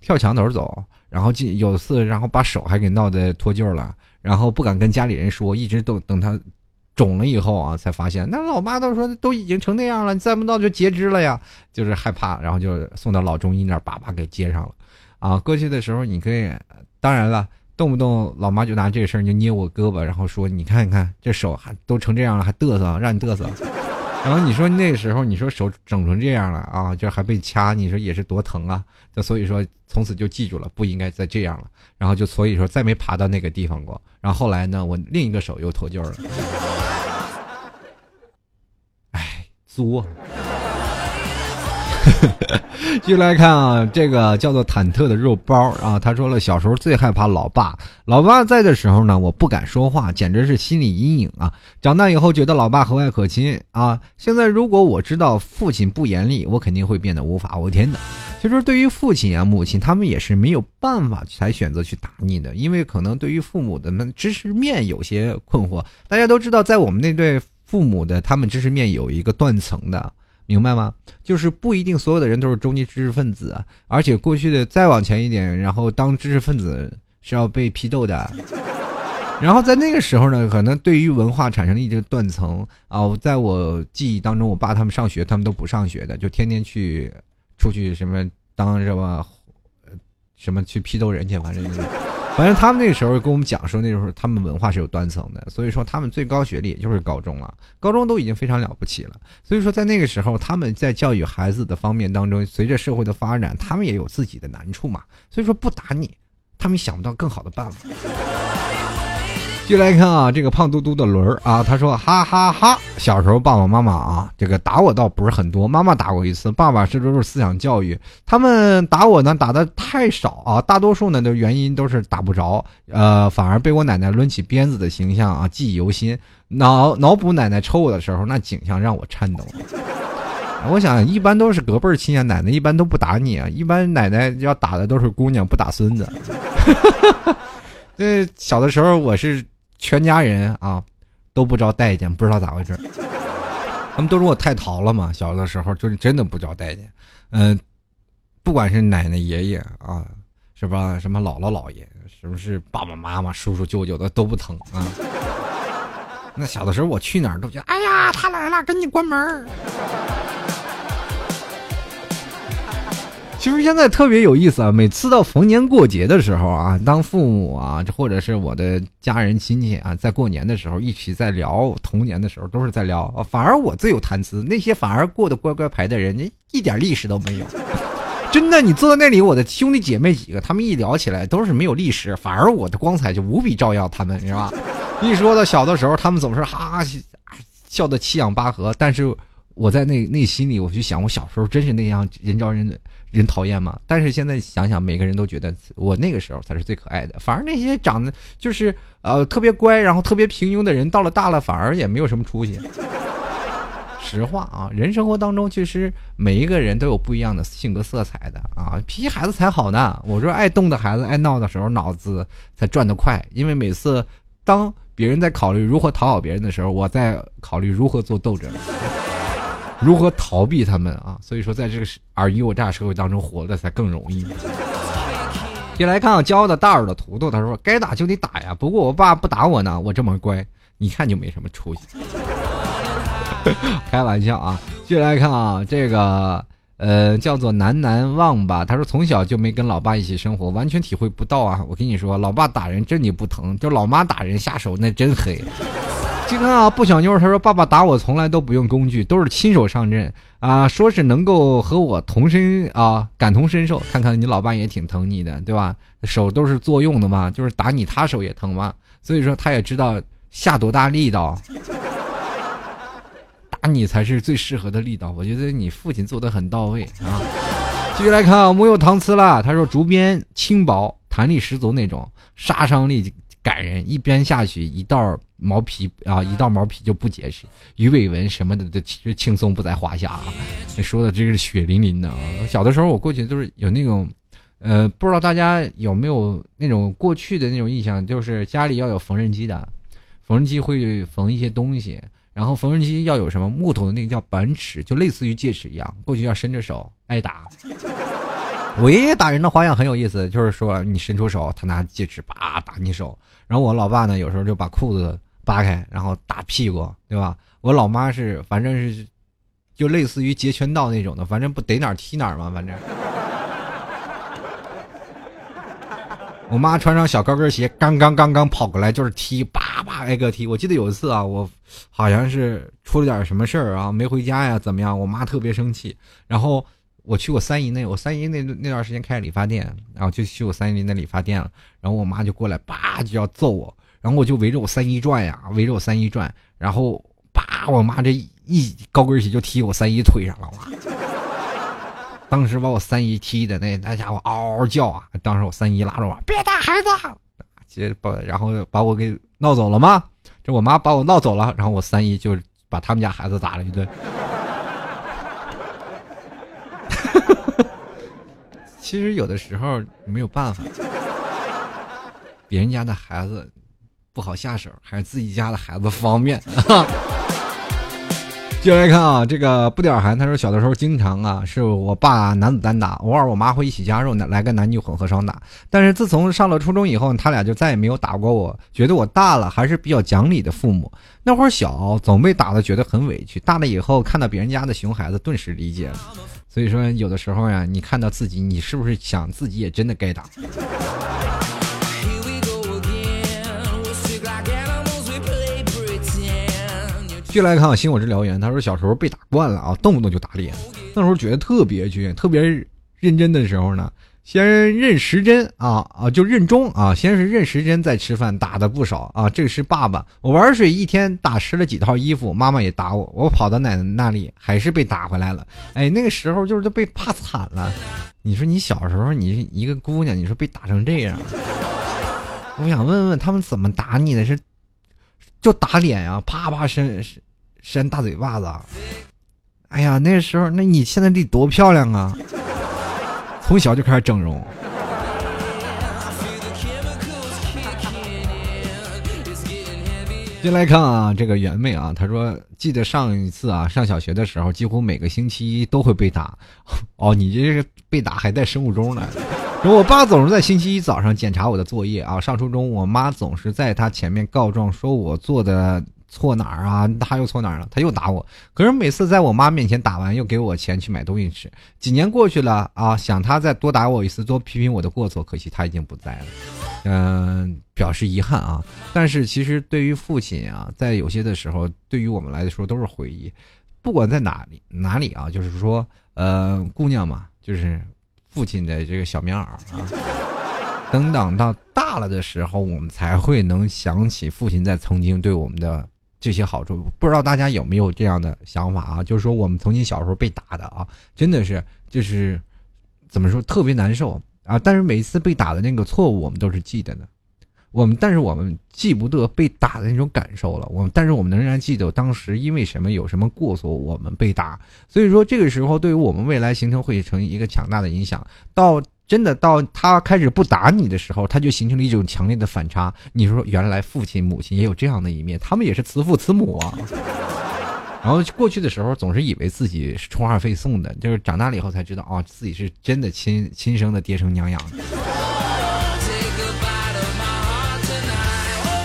跳墙头走，然后进有次，然后把手还给闹得脱臼了，然后不敢跟家里人说，一直都等他肿了以后啊，才发现。那老妈都说都已经成那样了，再不闹就截肢了呀，就是害怕，然后就送到老中医那儿，叭叭给接上了。啊，过去的时候你可以，当然了。动不动老妈就拿这个事儿就捏我胳膊，然后说：“你看，你看这手还都成这样了，还嘚瑟，让你嘚瑟。”然后你说那时候，你说手整成这样了啊，就还被掐，你说也是多疼啊！就所以说从此就记住了，不应该再这样了。然后就所以说再没爬到那个地方过。然后后来呢，我另一个手又脱臼了。哎，作。继续来看啊，这个叫做忐忑的肉包啊，他说了，小时候最害怕老爸，老爸在的时候呢，我不敢说话，简直是心理阴影啊。长大以后觉得老爸和蔼可亲啊，现在如果我知道父亲不严厉，我肯定会变得无法无天的。其实对于父亲啊、母亲，他们也是没有办法才选择去打你的，因为可能对于父母的那知识面有些困惑。大家都知道，在我们那对父母的他们知识面有一个断层的。明白吗？就是不一定所有的人都是中级知识分子，而且过去的再往前一点，然后当知识分子是要被批斗的。然后在那个时候呢，可能对于文化产生了一个断层啊。在我记忆当中，我爸他们上学，他们都不上学的，就天天去出去什么当什么什么去批斗人去，反正。反正他们那时候跟我们讲说，那时候他们文化是有断层的，所以说他们最高学历也就是高中了，高中都已经非常了不起了。所以说在那个时候，他们在教育孩子的方面当中，随着社会的发展，他们也有自己的难处嘛。所以说不打你，他们想不到更好的办法。就来看啊，这个胖嘟嘟的轮儿啊，他说哈哈哈。小时候爸爸妈妈啊，这个打我倒不是很多，妈妈打过一次，爸爸这都是思想教育。他们打我呢，打的太少啊，大多数呢的原因都是打不着，呃，反而被我奶奶抡起鞭子的形象啊记忆犹新。脑脑补奶奶抽我的时候那景象让我颤抖。我想一般都是隔辈儿亲啊，奶奶一般都不打你啊，一般奶奶要打的都是姑娘，不打孙子。这小的时候我是。全家人啊，都不招待见，不知道咋回事 他们都说我太淘了嘛。小的时候就是真的不招待见，嗯，不管是奶奶、爷爷啊，是吧？什么姥姥、姥爷，是不是爸爸妈妈、叔叔、舅舅的都不疼啊？那小的时候我去哪儿都觉得，哎呀，他来了，赶紧关门。其实现在特别有意思啊！每次到逢年过节的时候啊，当父母啊，或者是我的家人亲戚啊，在过年的时候一起在聊童年的时候，都是在聊。反而我最有谈资，那些反而过得乖乖牌的人，一点历史都没有。真的，你坐在那里，我的兄弟姐妹几个，他们一聊起来都是没有历史，反而我的光彩就无比照耀他们，是吧？一说到小的时候，他们总是哈哈笑得七仰八合，但是我在内内心里，我就想，我小时候真是那样人招人。人讨厌吗？但是现在想想，每个人都觉得我那个时候才是最可爱的。反而那些长得就是呃特别乖，然后特别平庸的人，到了大了反而也没有什么出息。实话啊，人生活当中其实每一个人都有不一样的性格色彩的啊。脾气孩子才好呢。我说爱动的孩子爱闹的时候，脑子才转得快。因为每次当别人在考虑如何讨好别人的时候，我在考虑如何做斗争。如何逃避他们啊？所以说，在这个尔虞我诈社会当中活的才更容易。先来看啊，骄傲的大耳朵图图，他说：“该打就得打呀，不过我爸不打我呢，我这么乖，一看就没什么出息。”开玩笑啊！接来看啊，这个呃叫做南南望吧，他说从小就没跟老爸一起生活，完全体会不到啊。我跟你说，老爸打人真的不疼，就老妈打人下手那真黑。你看啊，不小妞他说爸爸打我从来都不用工具，都是亲手上阵啊，说是能够和我同身啊，感同身受。看看你老爸也挺疼你的，对吧？手都是作用的嘛，就是打你他手也疼嘛，所以说他也知道下多大力道，打你才是最适合的力道。我觉得你父亲做的很到位啊。继续来看啊，木有搪瓷了，他说竹编轻薄，弹力十足那种，杀伤力。感人，一边下去，一道毛皮啊，一道毛皮就不结实，鱼尾纹什么的都轻松不在话下啊！你说的这个是血淋淋的啊！小的时候我过去都是有那种，呃，不知道大家有没有那种过去的那种印象，就是家里要有缝纫机的，缝纫机会缝一些东西，然后缝纫机要有什么木头的那个叫板尺，就类似于戒尺一样，过去要伸着手挨打。我爷爷打人的花样很有意思，就是说你伸出手，他拿戒尺叭打你手。然后我老爸呢，有时候就把裤子扒开，然后打屁股，对吧？我老妈是，反正是，就类似于截拳道那种的，反正不逮哪儿踢哪儿嘛，反正。我妈穿上小高跟鞋，刚刚刚刚跑过来就是踢，叭叭挨个踢。我记得有一次啊，我好像是出了点什么事儿啊，没回家呀，怎么样？我妈特别生气，然后。我去我三姨那，我三姨那那段时间开理发店，然后就去我三姨那理发店了，然后我妈就过来，叭就要揍我，然后我就围着我三姨转呀，围着我三姨转，然后叭，我妈这一高跟鞋就踢我三姨腿上了，当时把我三姨踢的那那家伙嗷嗷叫啊！当时我三姨拉着我别打孩子，接把然后把我给闹走了吗？这我妈把我闹走了，然后我三姨就把他们家孩子打了一顿。其实有的时候没有办法，别人家的孩子不好下手，还是自己家的孩子方便。接下来看啊，这个不点儿寒，他说小的时候经常啊，是我爸男子单打，偶尔我妈会一起加入，来个男女混合双打。但是自从上了初中以后，他俩就再也没有打过我，觉得我大了还是比较讲理的父母。那会儿小，总被打的觉得很委屈，大了以后看到别人家的熊孩子，顿时理解了。所以说，有的时候呀，你看到自己，你是不是想自己也真的该打？继续来看啊，新我之燎原，他说小时候被打惯了啊，动不动就打脸，那时候觉得特别倔，特别认真的时候呢，先认时针啊啊，就认钟啊，先是认时针再吃饭，打的不少啊。这个是爸爸，我玩水一天打湿了几套衣服，妈妈也打我，我跑到奶奶那里还是被打回来了。哎，那个时候就是被怕惨了。你说你小时候你一个姑娘，你说被打成这样，我想问问他们怎么打你的？是？就打脸啊，啪啪扇扇大嘴巴子。哎呀，那时候，那你现在得多漂亮啊！从小就开始整容。进来看啊，这个圆妹啊，她说记得上一次啊，上小学的时候，几乎每个星期一都会被打。哦，你这个被打还带生物钟呢。我爸总是在星期一早上检查我的作业啊。上初中，我妈总是在他前面告状，说我做的错哪儿啊？他又错哪儿了？他又打我。可是每次在我妈面前打完，又给我钱去买东西吃。几年过去了啊，想他再多打我一次，多批评我的过错，可惜他已经不在了。嗯，表示遗憾啊。但是其实对于父亲啊，在有些的时候，对于我们来说都是回忆。不管在哪里哪里啊，就是说，呃，姑娘嘛，就是。父亲的这个小棉袄啊，等等到大了的时候，我们才会能想起父亲在曾经对我们的这些好处。不知道大家有没有这样的想法啊？就是说，我们曾经小时候被打的啊，真的是就是怎么说特别难受啊。但是每次被打的那个错误，我们都是记得的。我们但是我们记不得被打的那种感受了。我们但是我们仍然记得当时因为什么有什么过错我们被打。所以说这个时候对于我们未来形成会成一个强大的影响。到真的到他开始不打你的时候，他就形成了一种强烈的反差。你说原来父亲母亲也有这样的一面，他们也是慈父慈母啊。然后过去的时候总是以为自己是充话费送的，就是长大了以后才知道啊自己是真的亲亲生的爹生娘养的。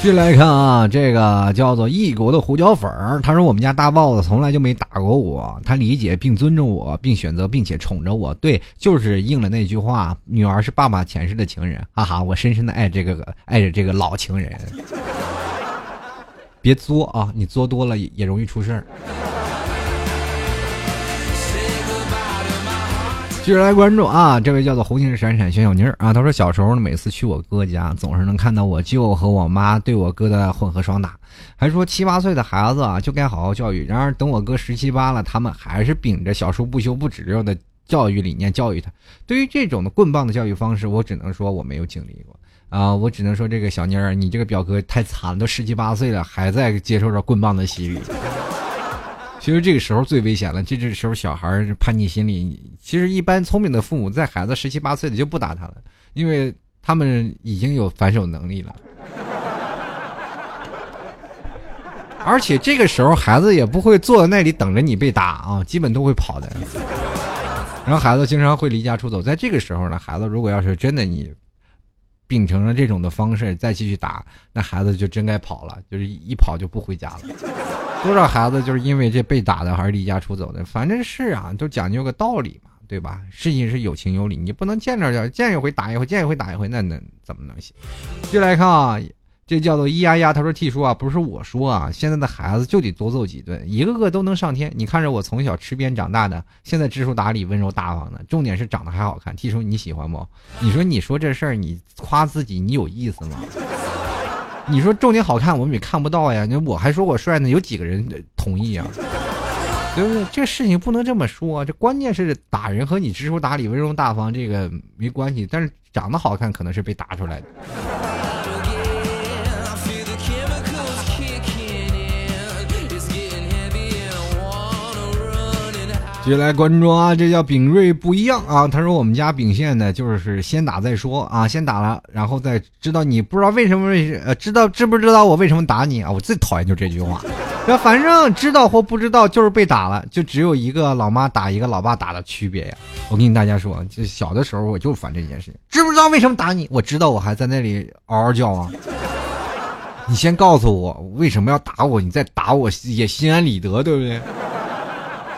续来看啊，这个叫做异国的胡椒粉儿，他说我们家大豹子从来就没打过我，他理解并尊重我，并选择并且宠着我。对，就是应了那句话，女儿是爸爸前世的情人，哈哈，我深深的爱这个 爱着这个老情人。别作啊，你作多了也容易出事儿。继续来关注啊！这位叫做红星闪闪小小妮儿啊，他说小时候呢，每次去我哥家，总是能看到我舅和我妈对我哥的混合双打，还说七八岁的孩子啊就该好好教育。然而等我哥十七八了，他们还是秉着小叔不修不止溜的教育理念教育他。对于这种的棍棒的教育方式，我只能说我没有经历过啊，我只能说这个小妮儿，你这个表哥太惨了，都十七八岁了，还在接受着棍棒的洗礼。其实这个时候最危险了，这这时候小孩叛逆心理。其实一般聪明的父母在孩子十七八岁的就不打他了，因为他们已经有反手能力了。而且这个时候孩子也不会坐在那里等着你被打啊，基本都会跑的。然后孩子经常会离家出走，在这个时候呢，孩子如果要是真的你。秉承了这种的方式再继续打，那孩子就真该跑了，就是一跑就不回家了。多少孩子就是因为这被打的，还是离家出走的？反正是啊，都讲究个道理嘛，对吧？事情是有情有理，你不能见着就见一回打一回，见一回打一回，那那怎么能行？就来看啊。这叫做咿呀呀，他说：“T 叔啊，不是我说啊，现在的孩子就得多揍几顿，一个个都能上天。你看着我从小吃鞭长大的，现在知书达理、温柔大方的，重点是长得还好看。T 叔你喜欢不？你说你说这事儿，你夸自己，你有意思吗？你说重点好看，我们也看不到呀。那我还说我帅呢，有几个人同意啊？对不对？这事情不能这么说，这关键是打人和你知书达理、温柔大方这个没关系，但是长得好看可能是被打出来的。接下来关注啊，这叫炳瑞不一样啊。他说我们家秉县呢，就是先打再说啊，先打了，然后再知道你不知道为什么为呃知道知不知道我为什么打你啊？我最讨厌就这句话，那反正知道或不知道就是被打了，就只有一个老妈打一个老爸打的区别呀。我跟大家说，就小的时候我就烦这件事情，知不知道为什么打你？我知道我还在那里嗷嗷叫啊。你先告诉我为什么要打我，你再打我也心安理得，对不对？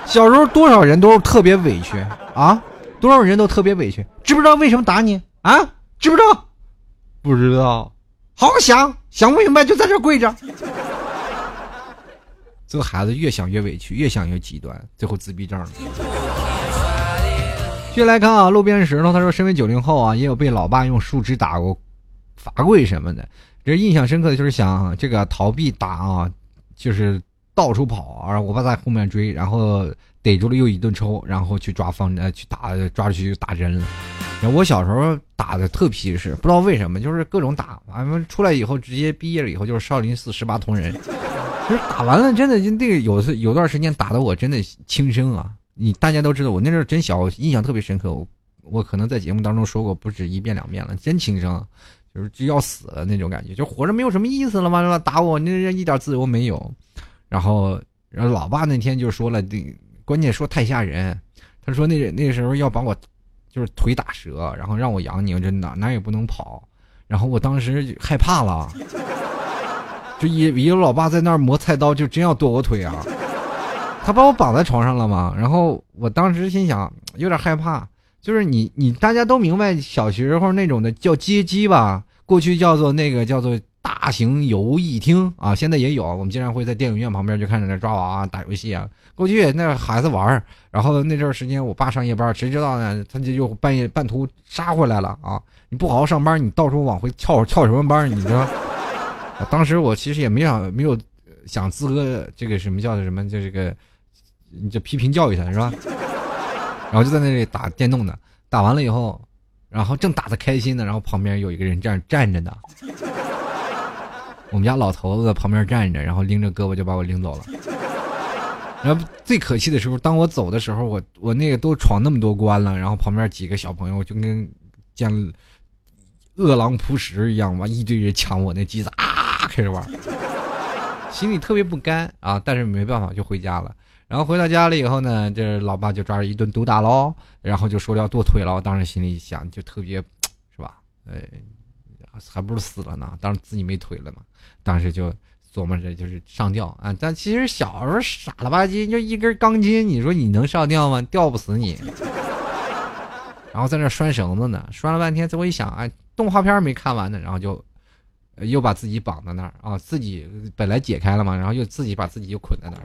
小时候多少人都是特别委屈啊，多少人都特别委屈，知不知道为什么打你啊？知不知道？不知道，好好想想不明白就在这跪着。这个孩子越想越委屈，越想越极端，最后自闭症了。接下来看啊，路边石头，他说身为九零后啊，也有被老爸用树枝打过、罚跪什么的。这印象深刻的就是想这个逃避打啊，就是。到处跑，啊我爸在后面追，然后逮住了又一顿抽，然后去抓方呃去打抓出去就打针了。然后我小时候打的特皮实，不知道为什么，就是各种打。完了出来以后，直接毕业了以后就是少林寺十八铜人。就是打完了，真的就那个有有段时间打的我真的轻生啊！你大家都知道，我那阵真小，印象特别深刻。我我可能在节目当中说过不止一遍两遍了，真轻生，就是就要死了那种感觉，就活着没有什么意思了嘛？是吧？打我，那一点自由没有。然后，然后老爸那天就说了，关键说太吓人。他说那那时候要把我就是腿打折，然后让我养你，真的哪也不能跑。然后我当时害怕了，就一一个老爸在那儿磨菜刀，就真要剁我腿啊。他把我绑在床上了嘛。然后我当时心想有点害怕，就是你你大家都明白小时候那种的叫街机吧，过去叫做那个叫做。大型游艺厅啊，现在也有。我们经常会在电影院旁边就看着那抓娃娃、打游戏啊。过去那孩子玩然后那阵时间我爸上夜班，谁知道呢？他就又半夜半途杀回来了啊！你不好好上班，你到处往回翘翘什么班？你知道？当时我其实也没想没有想资格这个什么叫的什么就这个，你就批评教育他是吧？然后就在那里打电动的，打完了以后，然后正打的开心呢，然后旁边有一个人这样站着呢。我们家老头子在旁边站着，然后拎着胳膊就把我拎走了。然后最可气的时候，当我走的时候，我我那个都闯那么多关了，然后旁边几个小朋友就跟见饿狼扑食一样，完一堆人抢我那机子啊，开始玩，心里特别不甘啊，但是没办法就回家了。然后回到家了以后呢，这老爸就抓着一顿毒打喽，然后就说要剁腿了。我当时心里想，就特别是吧？哎。还不如死了呢，当时自己没腿了嘛，当时就琢磨着就是上吊啊。但其实小时候傻了吧唧，就一根钢筋，你说你能上吊吗？吊不死你。然后在那拴绳子呢，拴了半天，最后一想，哎，动画片没看完呢，然后就又把自己绑在那儿啊，自己本来解开了嘛，然后又自己把自己又捆在那儿。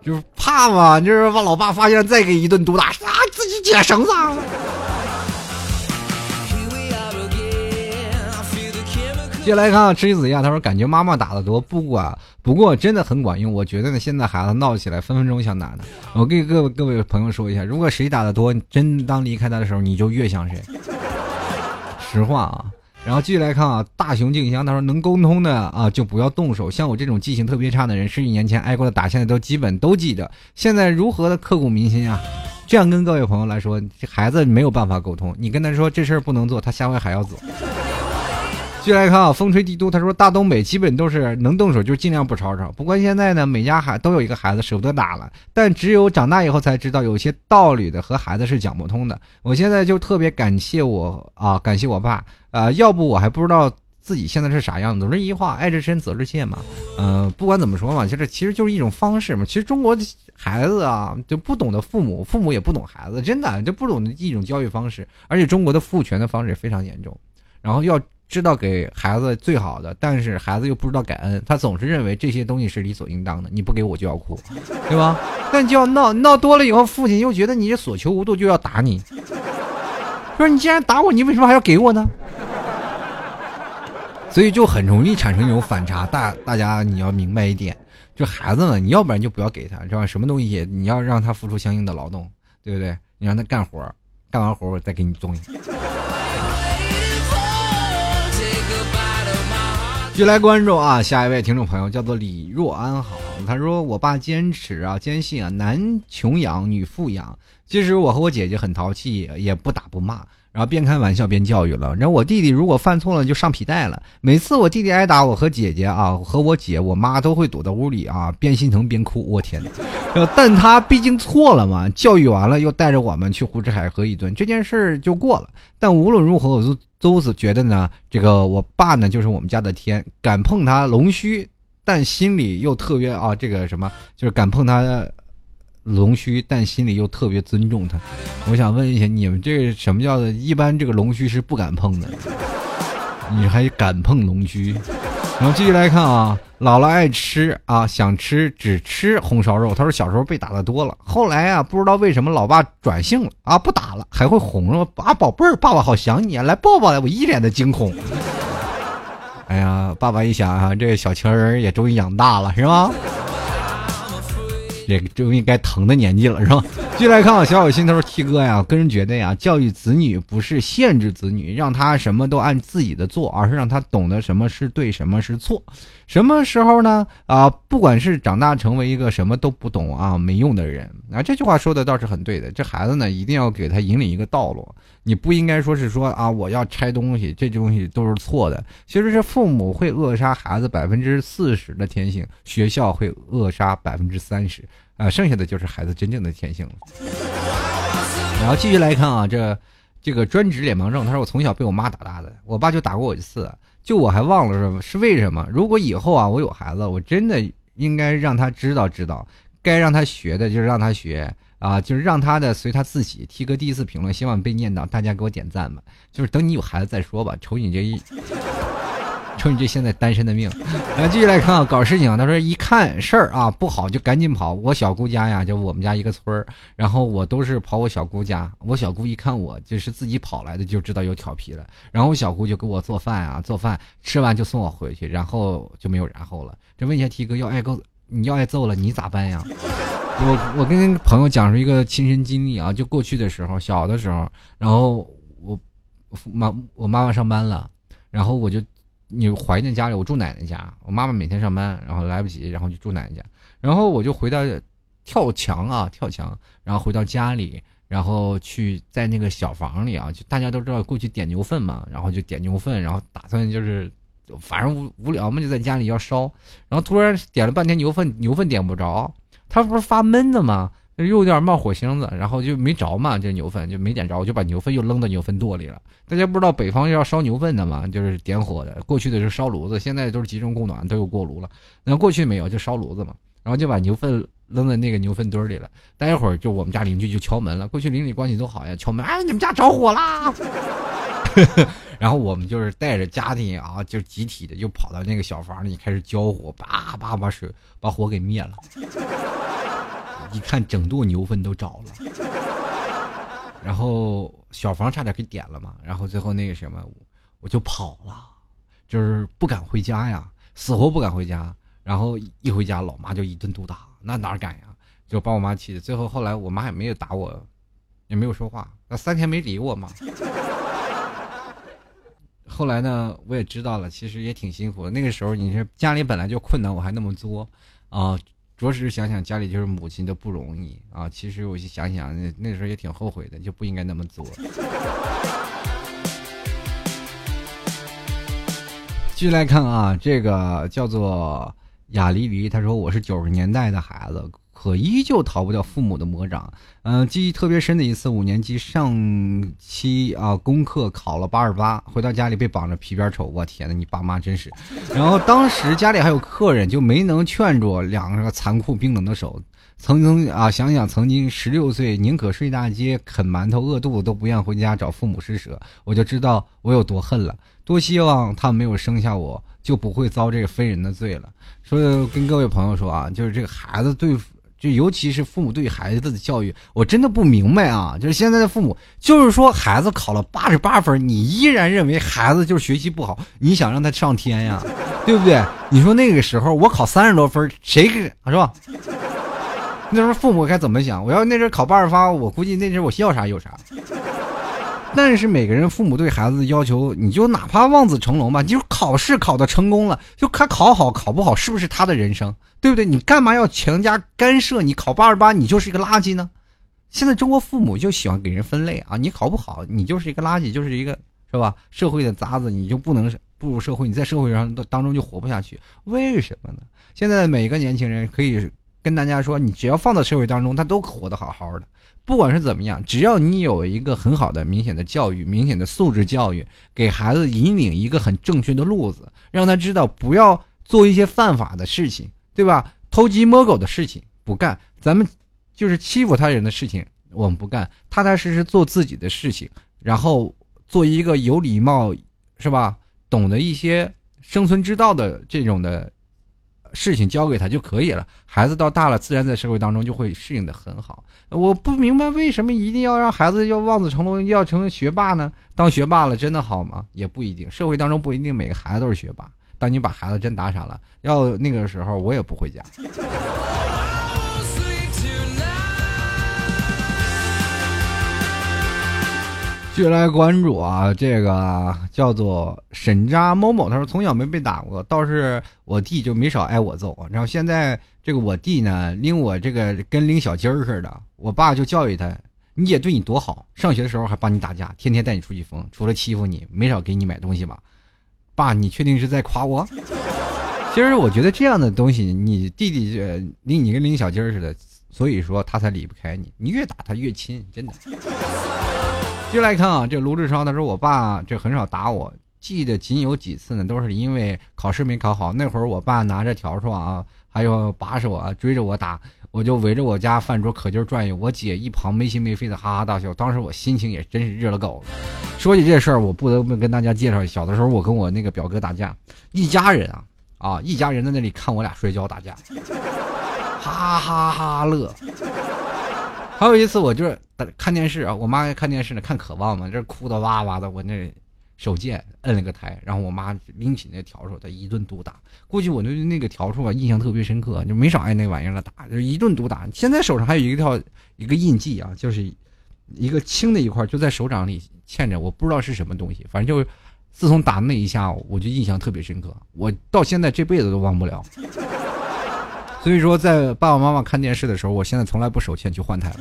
就是怕嘛，就是把老爸发现再给一顿毒打，啊，自己解绳子。接下来看啊，吃子样，他说感觉妈妈打的多，不管不过真的很管用。我觉得呢，现在孩子闹起来分分钟想打的。我给各位各位朋友说一下，如果谁打的多，真当离开他的时候，你就越想谁。实话啊。然后继续来看啊，大熊静香他说能沟通的啊就不要动手，像我这种记性特别差的人，十几年前挨过的打，现在都基本都记得，现在如何的刻骨铭心啊？这样跟各位朋友来说，孩子没有办法沟通，你跟他说这事儿不能做，他下回还要做。继续来看啊，风吹帝都他说大东北基本都是能动手就尽量不吵吵，不过现在呢，每家孩都有一个孩子舍不得打了，但只有长大以后才知道有些道理的和孩子是讲不通的。我现在就特别感谢我啊，感谢我爸。啊，要不我还不知道自己现在是啥样子。总之一句话，爱之深，责之切嘛。嗯，不管怎么说嘛，就是其实就是一种方式嘛。其实中国的孩子啊，就不懂得父母，父母也不懂孩子，真的就不懂得一种教育方式。而且中国的父权的方式也非常严重。然后要知道给孩子最好的，但是孩子又不知道感恩，他总是认为这些东西是理所应当的。你不给我就要哭，对吧？但就要闹闹多了以后，父亲又觉得你这所求无度，就要打你。说你既然打我，你为什么还要给我呢？所以就很容易产生一种反差。大大家你要明白一点，就孩子们，你要不然就不要给他，是吧？什么东西你要让他付出相应的劳动，对不对？你让他干活，干完活我再给你东西。继续来关注啊，下一位听众朋友叫做李若安好，他说我爸坚持啊，坚信啊，男穷养，女富养。其实我和我姐姐很淘气，也不打不骂。然后边开玩笑边教育了。然后我弟弟如果犯错了就上皮带了。每次我弟弟挨打，我和姐姐啊和我姐我妈都会躲在屋里啊边心疼边哭。我天！但他毕竟错了嘛，教育完了又带着我们去胡吃海喝一顿，这件事就过了。但无论如何，我都都是觉得呢，这个我爸呢就是我们家的天，敢碰他龙须，但心里又特别啊这个什么，就是敢碰他。龙须，但心里又特别尊重他。我想问一下，你们这什么叫的？一般这个龙须是不敢碰的，你还敢碰龙须？然后继续来看啊，姥姥爱吃啊，想吃只吃红烧肉。他说小时候被打的多了，后来啊，不知道为什么老爸转性了啊，不打了，还会哄着啊，宝贝儿，爸爸好想你啊，来抱抱来。我一脸的惊恐。哎呀，爸爸一想啊，这个小情人也终于养大了，是吧？这个终于该疼的年纪了，是吧？继续来看啊，小小心头七哥呀，个人觉得呀，教育子女不是限制子女，让他什么都按自己的做，而是让他懂得什么是对，什么是错。什么时候呢？啊，不管是长大成为一个什么都不懂啊、没用的人啊，这句话说的倒是很对的。这孩子呢，一定要给他引领一个道路。你不应该说是说啊，我要拆东西，这东西都是错的。其实是父母会扼杀孩子百分之四十的天性，学校会扼杀百分之三十，啊，剩下的就是孩子真正的天性了。然后继续来看啊，这这个专职脸盲症，他说我从小被我妈打大的，我爸就打过我一次，就我还忘了是是为什么。如果以后啊我有孩子，我真的应该让他知道知道，该让他学的就是让他学。啊，就是让他的随他自己。T 哥第一次评论，希望被念到，大家给我点赞吧。就是等你有孩子再说吧，瞅你这一，瞅你这现在单身的命。来继续来看啊，搞事情。他说一看事儿啊不好就赶紧跑。我小姑家呀，就我们家一个村儿，然后我都是跑我小姑家。我小姑一看我就是自己跑来的，就知道有调皮了。然后我小姑就给我做饭啊，做饭吃完就送我回去，然后就没有然后了。这问一下 T 哥要挨揍，你要挨揍了，你咋办呀？我我跟朋友讲述一个亲身经历啊，就过去的时候，小的时候，然后我妈我妈妈上班了，然后我就你怀念家里，我住奶奶家，我妈妈每天上班，然后来不及，然后就住奶奶家，然后我就回到跳墙啊跳墙，然后回到家里，然后去在那个小房里啊，就大家都知道过去点牛粪嘛，然后就点牛粪，然后打算就是反正无无聊嘛，就在家里要烧，然后突然点了半天牛粪，牛粪点不着。它不是发闷的吗？又有点冒火星子，然后就没着嘛，这牛粪就没点着，就把牛粪又扔到牛粪垛里了。大家不知道北方要烧牛粪的嘛？就是点火的，过去的是烧炉子，现在都是集中供暖，都有锅炉了。那过去没有，就烧炉子嘛。然后就把牛粪扔在那个牛粪堆里了。待会儿，就我们家邻居就敲门了。过去邻里关系都好呀，敲门，哎，你们家着火啦！然后我们就是带着家庭啊，就集体的就跑到那个小房里开始浇火，叭叭把水把火给灭了。一看整垛牛粪都着了，然后小房差点给点了嘛，然后最后那个什么，我就跑了，就是不敢回家呀，死活不敢回家。然后一回家，老妈就一顿毒打，那哪敢呀？就把我妈气的。最后后来我妈也没有打我，也没有说话，那三天没理我嘛。后来呢，我也知道了，其实也挺辛苦的。那个时候你是家里本来就困难，我还那么作啊。着实想想家里就是母亲的不容易啊！其实我就想想，那那时候也挺后悔的，就不应该那么做。继续来看啊，这个叫做雅黎黎，他说我是九十年代的孩子。可依旧逃不掉父母的魔掌。嗯，记忆特别深的一次，五年级上期啊，功课考了八十八，回到家里被绑着皮鞭抽。我天呐，你爸妈真是。然后当时家里还有客人，就没能劝住两个残酷冰冷的手。曾经啊，想想曾经十六岁，宁可睡大街啃馒头饿肚子，都不愿回家找父母施舍，我就知道我有多恨了。多希望他没有生下我，就不会遭这个非人的罪了。所以跟各位朋友说啊，就是这个孩子对。就尤其是父母对孩子的教育，我真的不明白啊！就是现在的父母，就是说孩子考了八十八分，你依然认为孩子就是学习不好，你想让他上天呀，对不对？你说那个时候我考三十多分，谁给是吧？那时候父母该怎么想？我要那阵考八十八，我估计那阵我要啥有啥。但是每个人父母对孩子的要求，你就哪怕望子成龙吧，你就考试考的成功了，就他考好考不好，是不是他的人生，对不对？你干嘛要强加干涉？你考八十八，你就是一个垃圾呢？现在中国父母就喜欢给人分类啊，你考不好，你就是一个垃圾，就是一个是吧？社会的渣子，你就不能步入社会，你在社会上当中就活不下去。为什么呢？现在每个年轻人可以跟大家说，你只要放到社会当中，他都活得好好的。不管是怎么样，只要你有一个很好的、明显的教育、明显的素质教育，给孩子引领一个很正确的路子，让他知道不要做一些犯法的事情，对吧？偷鸡摸狗的事情不干，咱们就是欺负他人的事情我们不干，踏踏实实做自己的事情，然后做一个有礼貌，是吧？懂得一些生存之道的这种的。事情交给他就可以了，孩子到大了，自然在社会当中就会适应的很好。我不明白为什么一定要让孩子要望子成龙，要成为学霸呢？当学霸了真的好吗？也不一定，社会当中不一定每个孩子都是学霸。当你把孩子真打傻了，要那个时候我也不回家。继续来关注啊，这个叫做沈渣某某，他说从小没被打过，倒是我弟就没少挨我揍。然后现在这个我弟呢，拎我这个跟拎小鸡儿似的，我爸就教育他，你姐对你多好，上学的时候还帮你打架，天天带你出去疯，除了欺负你，没少给你买东西吧？爸，你确定是在夸我？其实我觉得这样的东西，你弟弟拎你跟拎小鸡儿似的，所以说他才离不开你，你越打他越亲，真的。接来看啊，这卢志超他说：“我爸这很少打我，记得仅有几次呢，都是因为考试没考好。那会儿我爸拿着笤帚啊，还有把手啊，追着我打，我就围着我家饭桌可劲转悠。我姐一旁没心没肺的哈哈大笑，当时我心情也真是热了狗了。说起这事儿，我不得不跟大家介绍，小的时候我跟我那个表哥打架，一家人啊啊，一家人在那里看我俩摔跤打架，哈哈哈乐。”还有一次，我就是看电视啊，我妈看电视呢，看渴望嘛，这哭的哇哇的，我那手贱摁了个台，然后我妈拎起那笤帚，她一顿毒打。估计我对那个笤帚啊印象特别深刻，就没少挨那玩意儿了打，就一顿毒打。现在手上还有一条一个印记啊，就是一个青的一块，就在手掌里嵌着，我不知道是什么东西，反正就自从打那一下，我就印象特别深刻，我到现在这辈子都忘不了。所以说，在爸爸妈妈看电视的时候，我现在从来不手欠去换台了。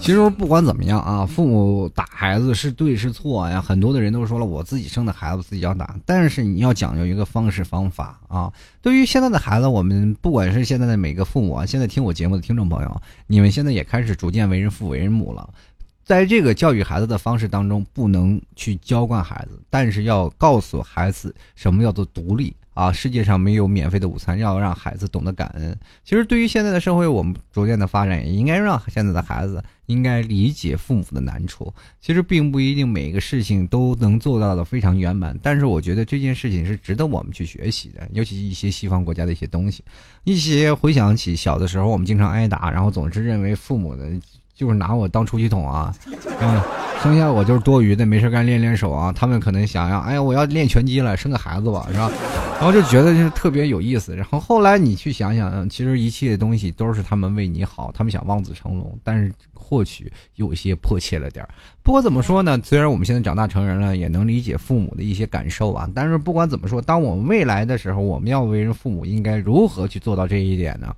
其实不管怎么样啊，父母打孩子是对是错呀？很多的人都说了，我自己生的孩子自己要打，但是你要讲究一个方式方法啊。对于现在的孩子，我们不管是现在的每个父母啊，现在听我节目的听众朋友，你们现在也开始逐渐为人父为人母了。在这个教育孩子的方式当中，不能去娇惯孩子，但是要告诉孩子什么叫做独立啊！世界上没有免费的午餐，要让孩子懂得感恩。其实，对于现在的社会，我们逐渐的发展，也应该让现在的孩子应该理解父母的难处。其实，并不一定每个事情都能做到的非常圆满，但是我觉得这件事情是值得我们去学习的，尤其一些西方国家的一些东西，一些回想起小的时候，我们经常挨打，然后总是认为父母的。就是拿我当出气筒啊，嗯，剩下我就是多余的，没事干练练手啊。他们可能想要，哎呀，我要练拳击了，生个孩子吧，是吧？然后就觉得就是特别有意思。然后后来你去想想，其实一切的东西都是他们为你好，他们想望子成龙，但是或许有些迫切了点儿。不管怎么说呢，虽然我们现在长大成人了，也能理解父母的一些感受啊，但是不管怎么说，当我们未来的时候，我们要为人父母，应该如何去做到这一点呢？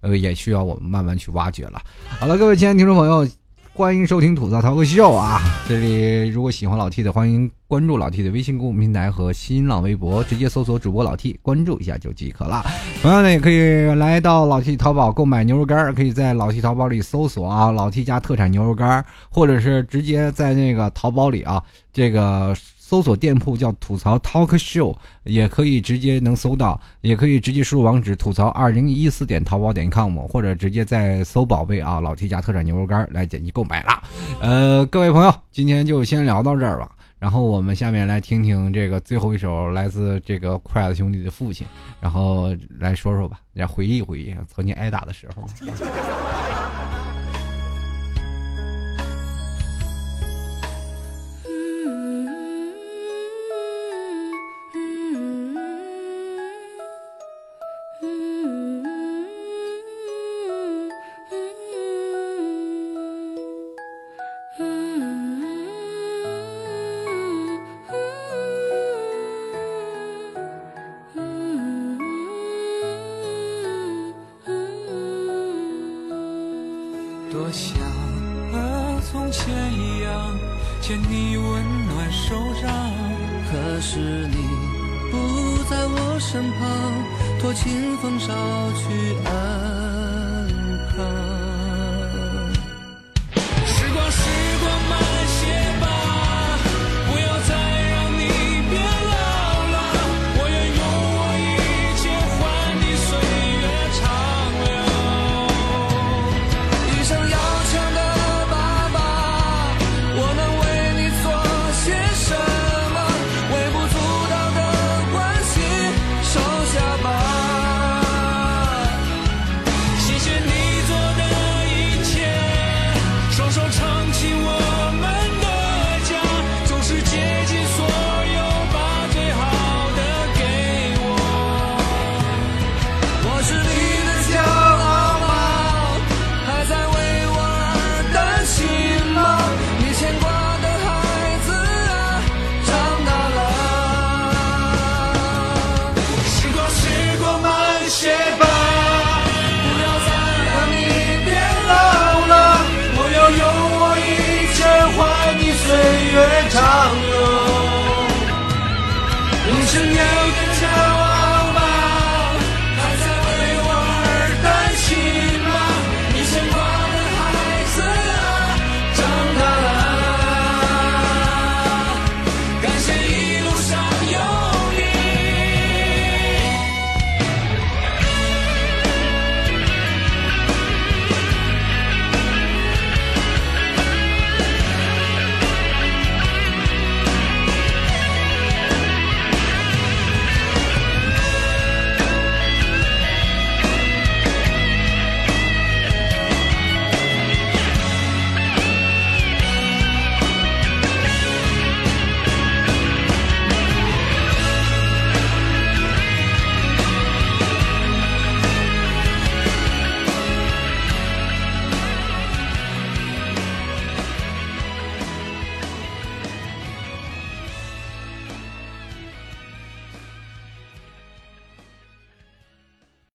呃，也需要我们慢慢去挖掘了。好了，各位亲爱的听众朋友，欢迎收听吐槽淘哥秀啊！这里如果喜欢老 T 的，欢迎关注老 T 的微信公众平台和新浪微博，直接搜索主播老 T，关注一下就即可了。同样呢，也可以来到老 T 淘宝购买牛肉干，可以在老 T 淘宝里搜索啊，老 T 家特产牛肉干，或者是直接在那个淘宝里啊，这个。搜索店铺叫吐槽 Talk Show，也可以直接能搜到，也可以直接输入网址吐槽二零一四点淘宝点 com，或者直接在搜宝贝啊老 T 家特产牛肉干来点击购买了。呃，各位朋友，今天就先聊到这儿吧。然后我们下面来听听这个最后一首来自这个筷子兄弟的父亲，然后来说说吧，来回忆回忆曾经挨打的时候。